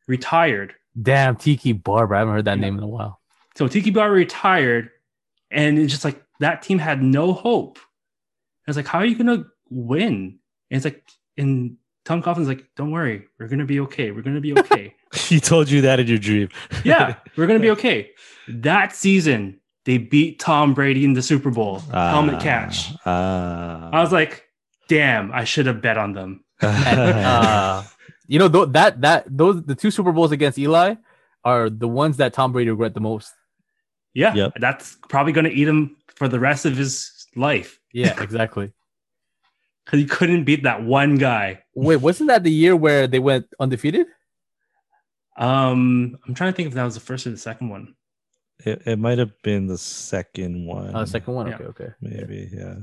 retired. Damn, Tiki Barber. I haven't heard that Yeah. name in a while. So Tiki Barber retired, and it's just like that team had no hope. I was like, how are you going to win? And it's like, and Tom Coughlin's like, don't worry, we're going to be okay. We're going to be okay. he told you that in your dream. yeah, we're going to be okay. That season, they beat Tom Brady in the Super Bowl, helmet Ah, catch. Ah. I was like, damn, I should have bet on them. uh, you know th- that that those the two Super Bowls against Eli are the ones that Tom Brady regret the most. Yeah, Yep. that's probably going to eat him for the rest of his life Yeah, exactly. because he couldn't beat that one guy. Wait, wasn't that the year where they went undefeated? Um, I'm trying to think if that was the first or the second one. it, it might have been the second one. Uh, the second one. Yeah. Okay, okay. maybe yeah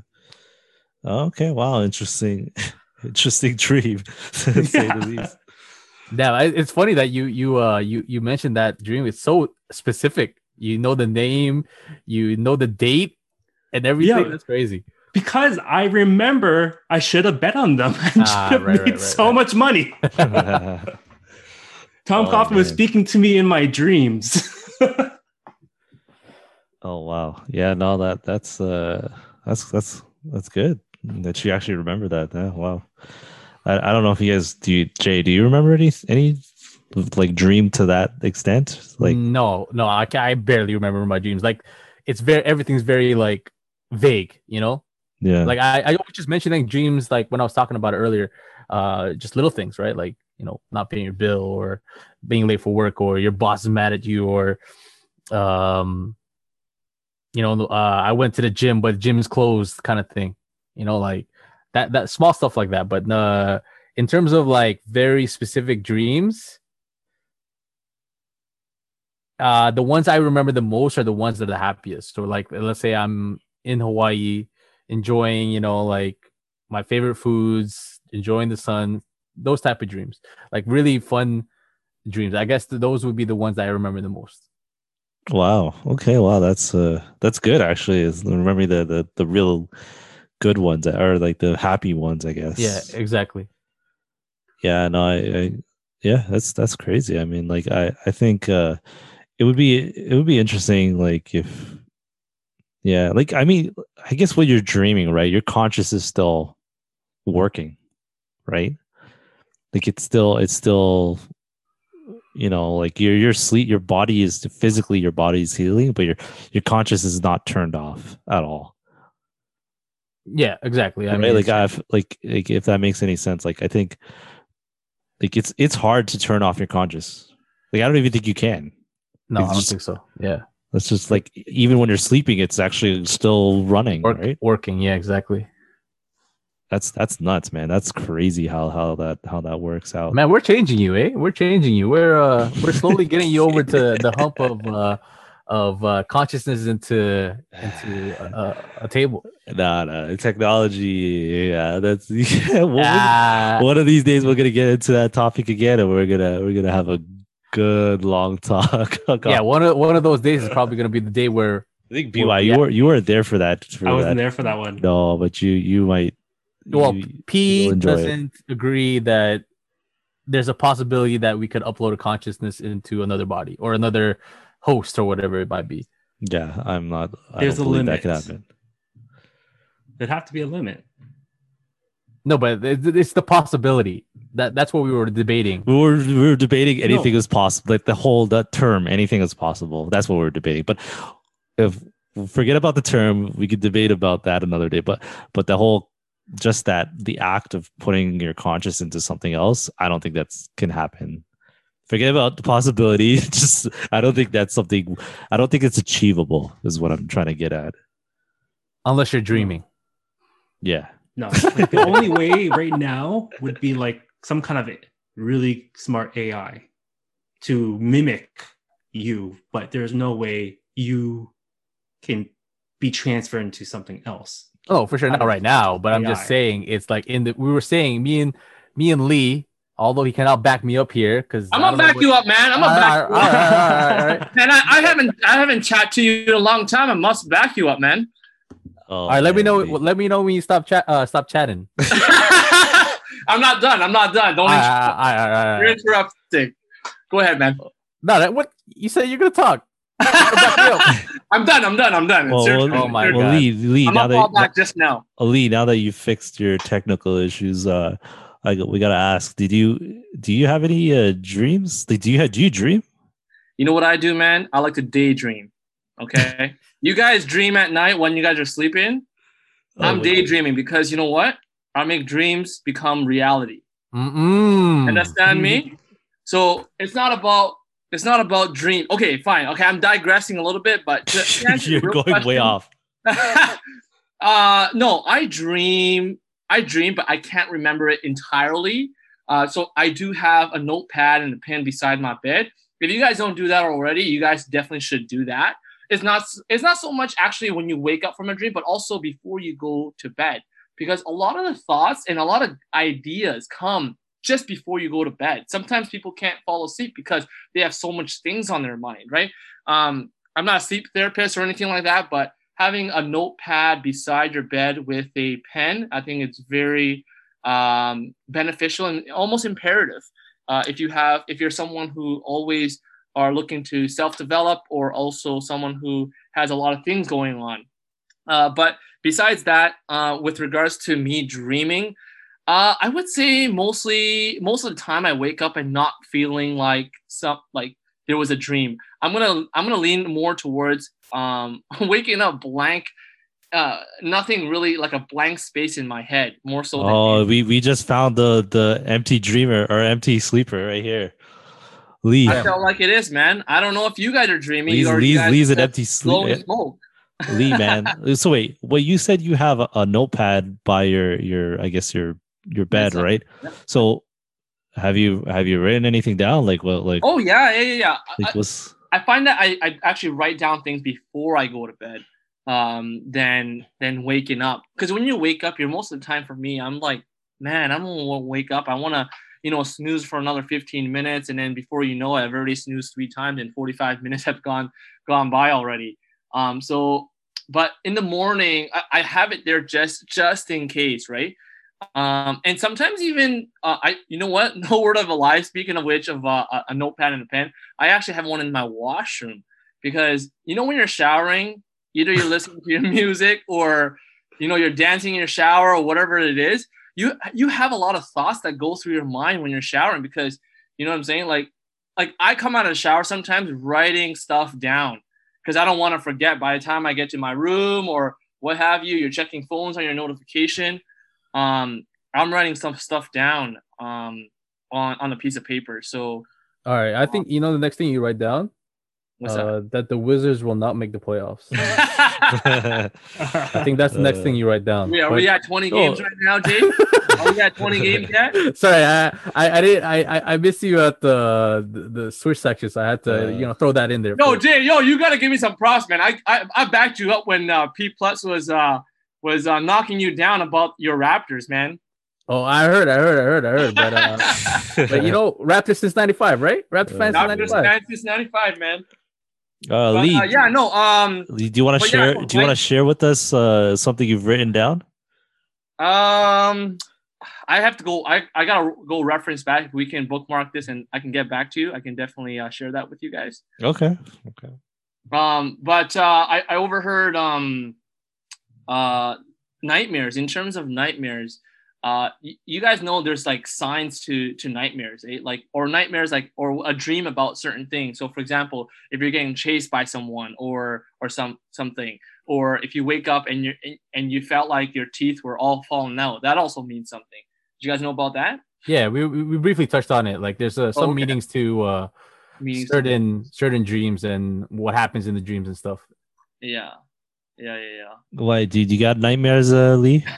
okay wow interesting interesting dream to say the least Yeah, it's funny that you you uh you you mentioned that dream. It's so specific. You know the name, you know the date, and everything. Yeah. That's crazy. Because I remember I should have bet on them and Ah, should have right, made right, so right. much money. Tom Oh, Coughlin was speaking to me in my dreams. oh wow yeah no that that's uh that's that's that's good that you actually remember that yeah, wow I, I don't know if you guys do you jay do you remember any any like dream to that extent like no, no, I I barely remember my dreams. Like it's very everything's very like vague. You know, yeah like I I was just mentioning dreams like when I was talking about it earlier. Uh, just little things, right? Like you know, not paying your bill or being late for work or your boss is mad at you or um you know uh i went to the gym but the gym is closed kind of thing you know like that that small stuff like that but uh in terms of like very specific dreams uh the ones i remember the most are the ones that are the happiest so like let's say i'm in hawaii enjoying you know like my favorite foods enjoying the sun those type of dreams like really fun dreams i guess those would be the ones that i remember the most Wow. Okay. Wow. That's uh that's good actually. Is remembering the the the real good ones or like the happy ones, I guess. yeah exactly Yeah. No. I, I yeah. That's that's crazy. I mean, like I I think uh it would be it would be interesting like if yeah like I mean I guess what you're dreaming right your conscious is still working right like it's still it's still you know like your your sleep your body is physically your body is healing but your your conscious is not turned off at all yeah exactly. I right mean like it's- i've like, like if that makes any sense like i think like it's it's hard to turn off your conscious. Like i don't even think you can. No i don't just- think so. Yeah. It's just like even when you're sleeping it's actually still running Work, right? working. Yeah exactly. That's that's nuts man. That's crazy how how that how that works out. Man we're changing you eh? We're changing you. We're uh we're slowly getting you over to the hump of uh of uh consciousness into into a, a table nah, nah technology yeah that's yeah, what Ah, one of these days we're gonna get into that topic again and we're gonna we're gonna have a good long talk yeah one of one of those days is probably going to be the day where i think Well, by you yeah. were you weren't there for that for I wasn't that. there for that one. no but you you might well you- p you'll enjoy it. doesn't agree that there's a possibility that we could upload a consciousness into another body or another host or whatever it might be. Yeah i'm not I There's a believe that could limit. happen. There'd have to be a limit. no but it's the possibility. That that's what we were debating. We were we were debating anything No. is possible like the whole that term anything is possible. That's what we are debating. But if forget about the term we could debate about that another day. But but the whole just that the act of putting your conscious into something else i don't think that's can happen forget about the possibility. Just i don't think that's something i don't think it's achievable is what i'm trying to get at. Unless you're dreaming. Yeah. No, like, the only way right now would be like some kind of really smart AI to mimic you, but there's no way you can be transferred into something else. Oh, for sure, not uh, right now. But I'm just saying, it's like in the we were saying me and me and Lee, although he cannot back me up here because I'm gonna back you up, man. I'm gonna back you up. Man, I, I haven't I haven't chat to you in a long time. I must back you up, man. Oh, All right, let me know. Lee. Let me know when you stop chat. Uh, stop chatting. I'm not done. I'm not done. Don't All right, interrupt. all right, all right, all You're interrupting. Go ahead, man. No, that what you said. You're gonna talk. I'm done. I'm done. I'm done. Well, well. Oh my well, God. Lee, Lee, I'm now that back just now. uh, Lee, now that you fixed your technical issues, uh, I got- we gotta ask: Did you do you have any uh, dreams? Like, do you have do you dream? You know what I do, man? I like to daydream. Okay. you guys dream at night when you guys are sleeping. Oh, I'm daydreaming because you know what? I make dreams become reality. Mm-mm. Understand me? So it's not about it's not about dream. Okay, fine. Okay, I'm digressing a little bit, but You're going way off. uh no, I dream. I dream, but I can't remember it entirely. Uh, so I do have a notepad and a pen beside my bed. If you guys don't do that already, you guys definitely should do that. It's not it's not so much actually when you wake up from a dream, but also before you go to bed. Because a lot of the thoughts and a lot of ideas come just before you go to bed. Sometimes people can't fall asleep because they have so much things on their mind, right? Um, I'm not a sleep therapist or anything like that, but having a notepad beside your bed with a pen, I think it's very um, beneficial and almost imperative. Uh, if you have, if you're someone who always are looking to self-develop, or also someone who has a lot of things going on. Uh, but besides that, uh, with regards to me dreaming, uh, I would say mostly most of the time I wake up and not feeling like some like there was a dream. I'm gonna I'm gonna lean more towards um, waking up blank, uh, nothing really like a blank space in my head. More so. Oh, than we we just found the the empty dreamer or empty sleeper right here. Lee, I felt like it is, man. I don't know if you guys are dreaming Lee's, or you Lee's, Lee's an empty sleeper smoke. Lee, man. So wait, well, you said you have a, a notepad by your your I guess your your bed, right? So have you have you written anything down? Like what? Like Oh yeah, yeah, yeah, yeah. I- like what's I find that I, I actually write down things before I go to bed um than than waking up because when you wake up you're most of the time for me i'm like man i don't want to wake up i want to you know snooze for another 15 minutes and then before you know it i've already snoozed three times and 45 minutes have gone gone by already um so but in the morning i, I have it there just just in case right um and sometimes even uh, i you know what no word of a lie speaking of which of uh, a, notepad and a pen I actually have one in my washroom because you know when you're showering, either you're listening to your music or you know you're dancing in your shower or whatever it is. You you have a lot of thoughts that go through your mind when you're showering because you know what I'm saying. Like like I come out of the shower sometimes writing stuff down because I don't want to forget. By the time I get to my room or what have you, you're checking phones on your notification. Um, I'm writing some stuff down um on on a piece of paper. So All right, I think you know the next thing you write down what's uh, that the Wizards will not make the playoffs. I think that's the next Uh, thing you write down. We are But- we at 20 Oh. games right now, Jake? Are we at 20 games yet? Sorry, I, I I didn't I I- I missed you at the the, the switch section, so I had to Uh, you know throw that in there. No, first. Jay, yo, you gotta give me some props, man. I I, I backed you up when uh, P Plus was uh was uh, knocking you down about your Raptors, man. Oh, I heard, I heard, I heard, I heard. But uh, but you know, Raptors since '95, right? Raptors fans since '95. fans since 95, man. uh, But, Lee? uh, yeah, no, um, Lee, do you want to but yeah, share? do you want to share with us uh, something you've written down? um, I have to go. I, I gotta go reference back. If we can bookmark this and I can get back to you, I can definitely uh, share that with you guys. Okay. Okay. Um, but uh, I, I overheard um, uh, nightmares. In terms of nightmares, uh, y- you guys know there's like signs to to nightmares, eh? like or nightmares, like or a dream about certain things. So, for example, if you're getting chased by someone or or some something, or if you wake up and you and you felt like your teeth were all falling out, that also means something. Do you guys know about that? Yeah, we, we briefly touched on it. Like, there's uh, some Okay. meanings to uh, Meaning certain certain dreams and what happens in the dreams and stuff. yeah, yeah, yeah, yeah. Why? Did you got nightmares, uh, Lee?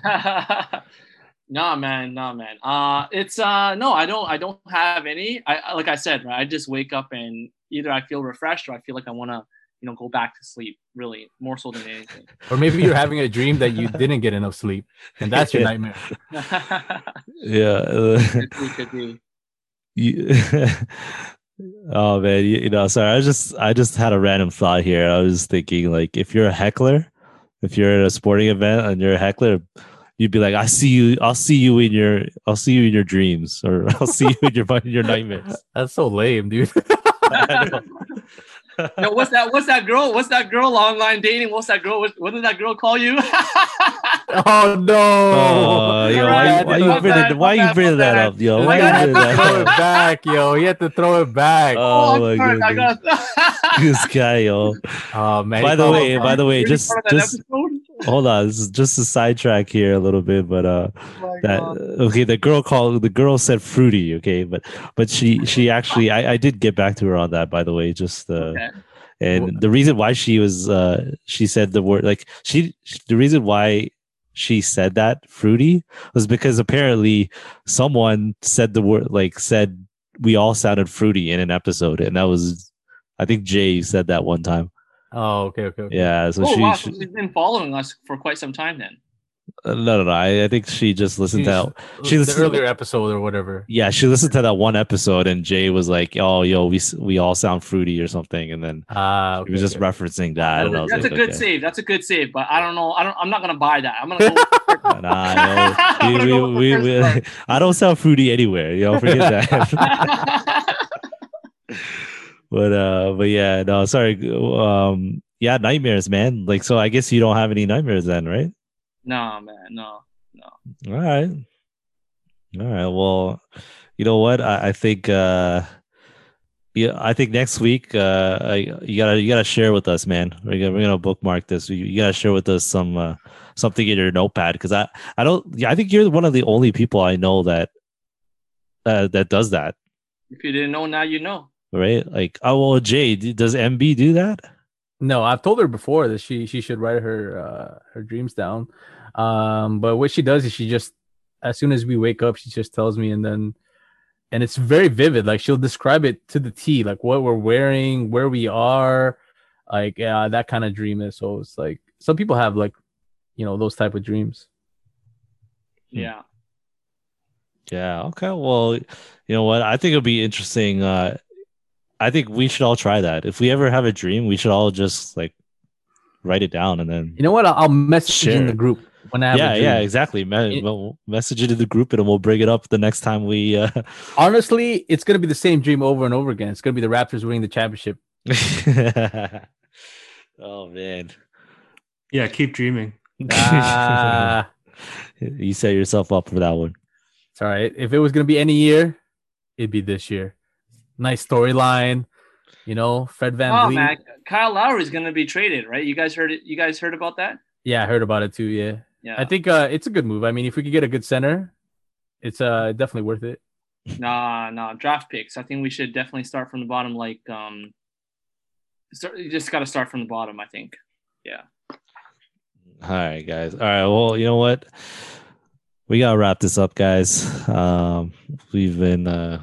Nah, man, nah, man. Uh, it's uh, no, I don't, I don't have any. I I- like I said, right. I just wake up and either I feel refreshed or I feel like I want to, you know, go back to sleep. Really, more so than anything. Or maybe you're having a dream that you didn't get enough sleep, and that's your nightmare. Yeah. uh, could be, could be. you, oh man, you, you know, sorry. I just I just had a random thought here. I was thinking like if you're a heckler, if you're at a sporting event and you're a heckler, you'd be like, I see you, I'll see you in your I'll see you in your dreams or I'll see you in your in your nightmares. That's so lame, dude. I know. No, what's that? What's that girl? What's that girl online dating? What's that girl? What, what did that girl call you? oh no! Oh, yo, why, why you fuck bringing that, why fuck you that, bringing fuck that that. up, yo? Why gotta you bringing throw it that up? back, yo. You have to throw it back. Oh, oh I'm my sorry, I goodness, got- this guy, yo. Oh man. By the way, by the way, just part of that just episode? Hold on. This is just a sidetrack here a little bit, but uh, Oh that God. okay. The girl called the girl said fruity, okay, but but she she actually I I did get back to her on that by the way, just uh. Okay. And the reason why she was uh she said the word like she the reason why she said that fruity was because apparently someone said the word like said we all sounded fruity in an episode and that was I think Jay said that one time. Oh, okay, okay. okay. Yeah, so oh she, wow. she, she's been following us for quite some time then. uh, no no no I, I think she just listened to She listened the listened- earlier episode or whatever. yeah she listened to that one episode and Jay was like oh yo we we all sound fruity or something and then Ah, he was just okay. referencing that and I was That's like, a good okay. save. That's a good save. But I don't know. I don't. I'm not gonna buy that. I'm gonna. Go Nah, no. I'm we, go we, we, we, I don't sound fruity anywhere. You know, forget that. But uh, but yeah, no, sorry. Um, yeah, nightmares, man. Like, so I guess you don't have any nightmares then, right? no, man. No. No all right, all right. Well, you know what? I, I think. uh yeah, I think next week, uh, I, you gotta you gotta share with us, man. We're gonna, we're gonna bookmark this. You, you gotta share with us some uh, something in your notepad because I I don't. Yeah, I think you're one of the only people I know that uh, that does that, If you didn't know, now you know. Right? Like, oh well, Jay, does MB do that? No, I've told her before that she she should write her uh her dreams down. Um, but what she does is she just as soon as we wake up, she just tells me, and then and it's very vivid. Like she'll describe it to the T, like what we're wearing, where we are, like yeah, that kind of dream is. So it's like some people have like you know those type of dreams. Yeah. Yeah. Okay. Well, you know what? I think it'll be interesting. Uh, I think we should all try that. If we ever have a dream, we should all just like write it down and then You know what? I'll, I'll message in the group when I have yeah, a dream. yeah, exactly. Me- It- we'll message it to the group and we'll bring it up the next time we. Uh... Honestly, it's gonna be the same dream over and over again. It's gonna be the Raptors winning the championship. oh man, Yeah, keep dreaming. Ah, you set yourself up for that one. it's all right. If it was gonna be any year, it'd be this year. Nice storyline, you know. Fred Van Oh Vleet. man, Kyle Lowry is gonna be traded, right? You guys heard it. You guys heard about that? Yeah, I heard about it too. Yeah, Yeah. I think uh, it's a good move. I mean, if we could get a good center, it's uh definitely worth it. Nah, nah. Draft picks. I think we should definitely start from the bottom. Like, um, start, you just got to start from the bottom. I think. Yeah. All right, guys. All right. Well, you know what? We gotta wrap this up, guys. Um, we've been uh,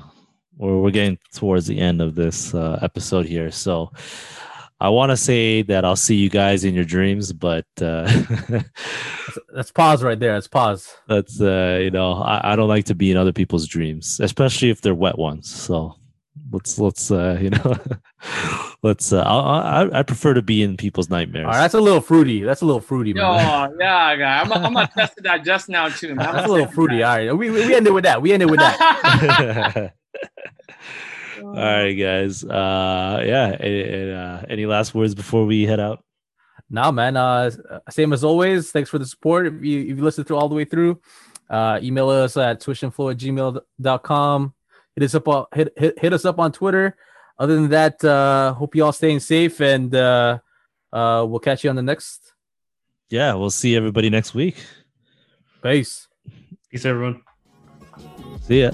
we're we're getting towards the end of this uh, episode here, so I want to say that I'll see you guys in your dreams, but uh, Let's, let's pause right there. Let's pause. that's uh, you know I, I don't like to be in other people's dreams, especially if they're wet ones. So let's let's uh, you know let's uh, I, I I prefer to be in people's nightmares. All right, that's a little fruity. That's a little fruity, Yo, man. yeah, guy. I'm, I'm gonna test that just now too, man. That's a little fruity. that. All right, we, we we ended with that. We ended with that. All right, guys. Uh, yeah. Any, uh, any last words before we head out? Nah, man. Uh, same as always. Thanks for the support. If you if you listened through all the way through, uh, email us at swishandflow at gmail.com. Hit us up on hit, hit, hit us up on Twitter. Other than that, uh, hope you all staying safe and uh, uh, we'll catch you on the next. Yeah, we'll see everybody next week. Peace. Peace, everyone. See ya.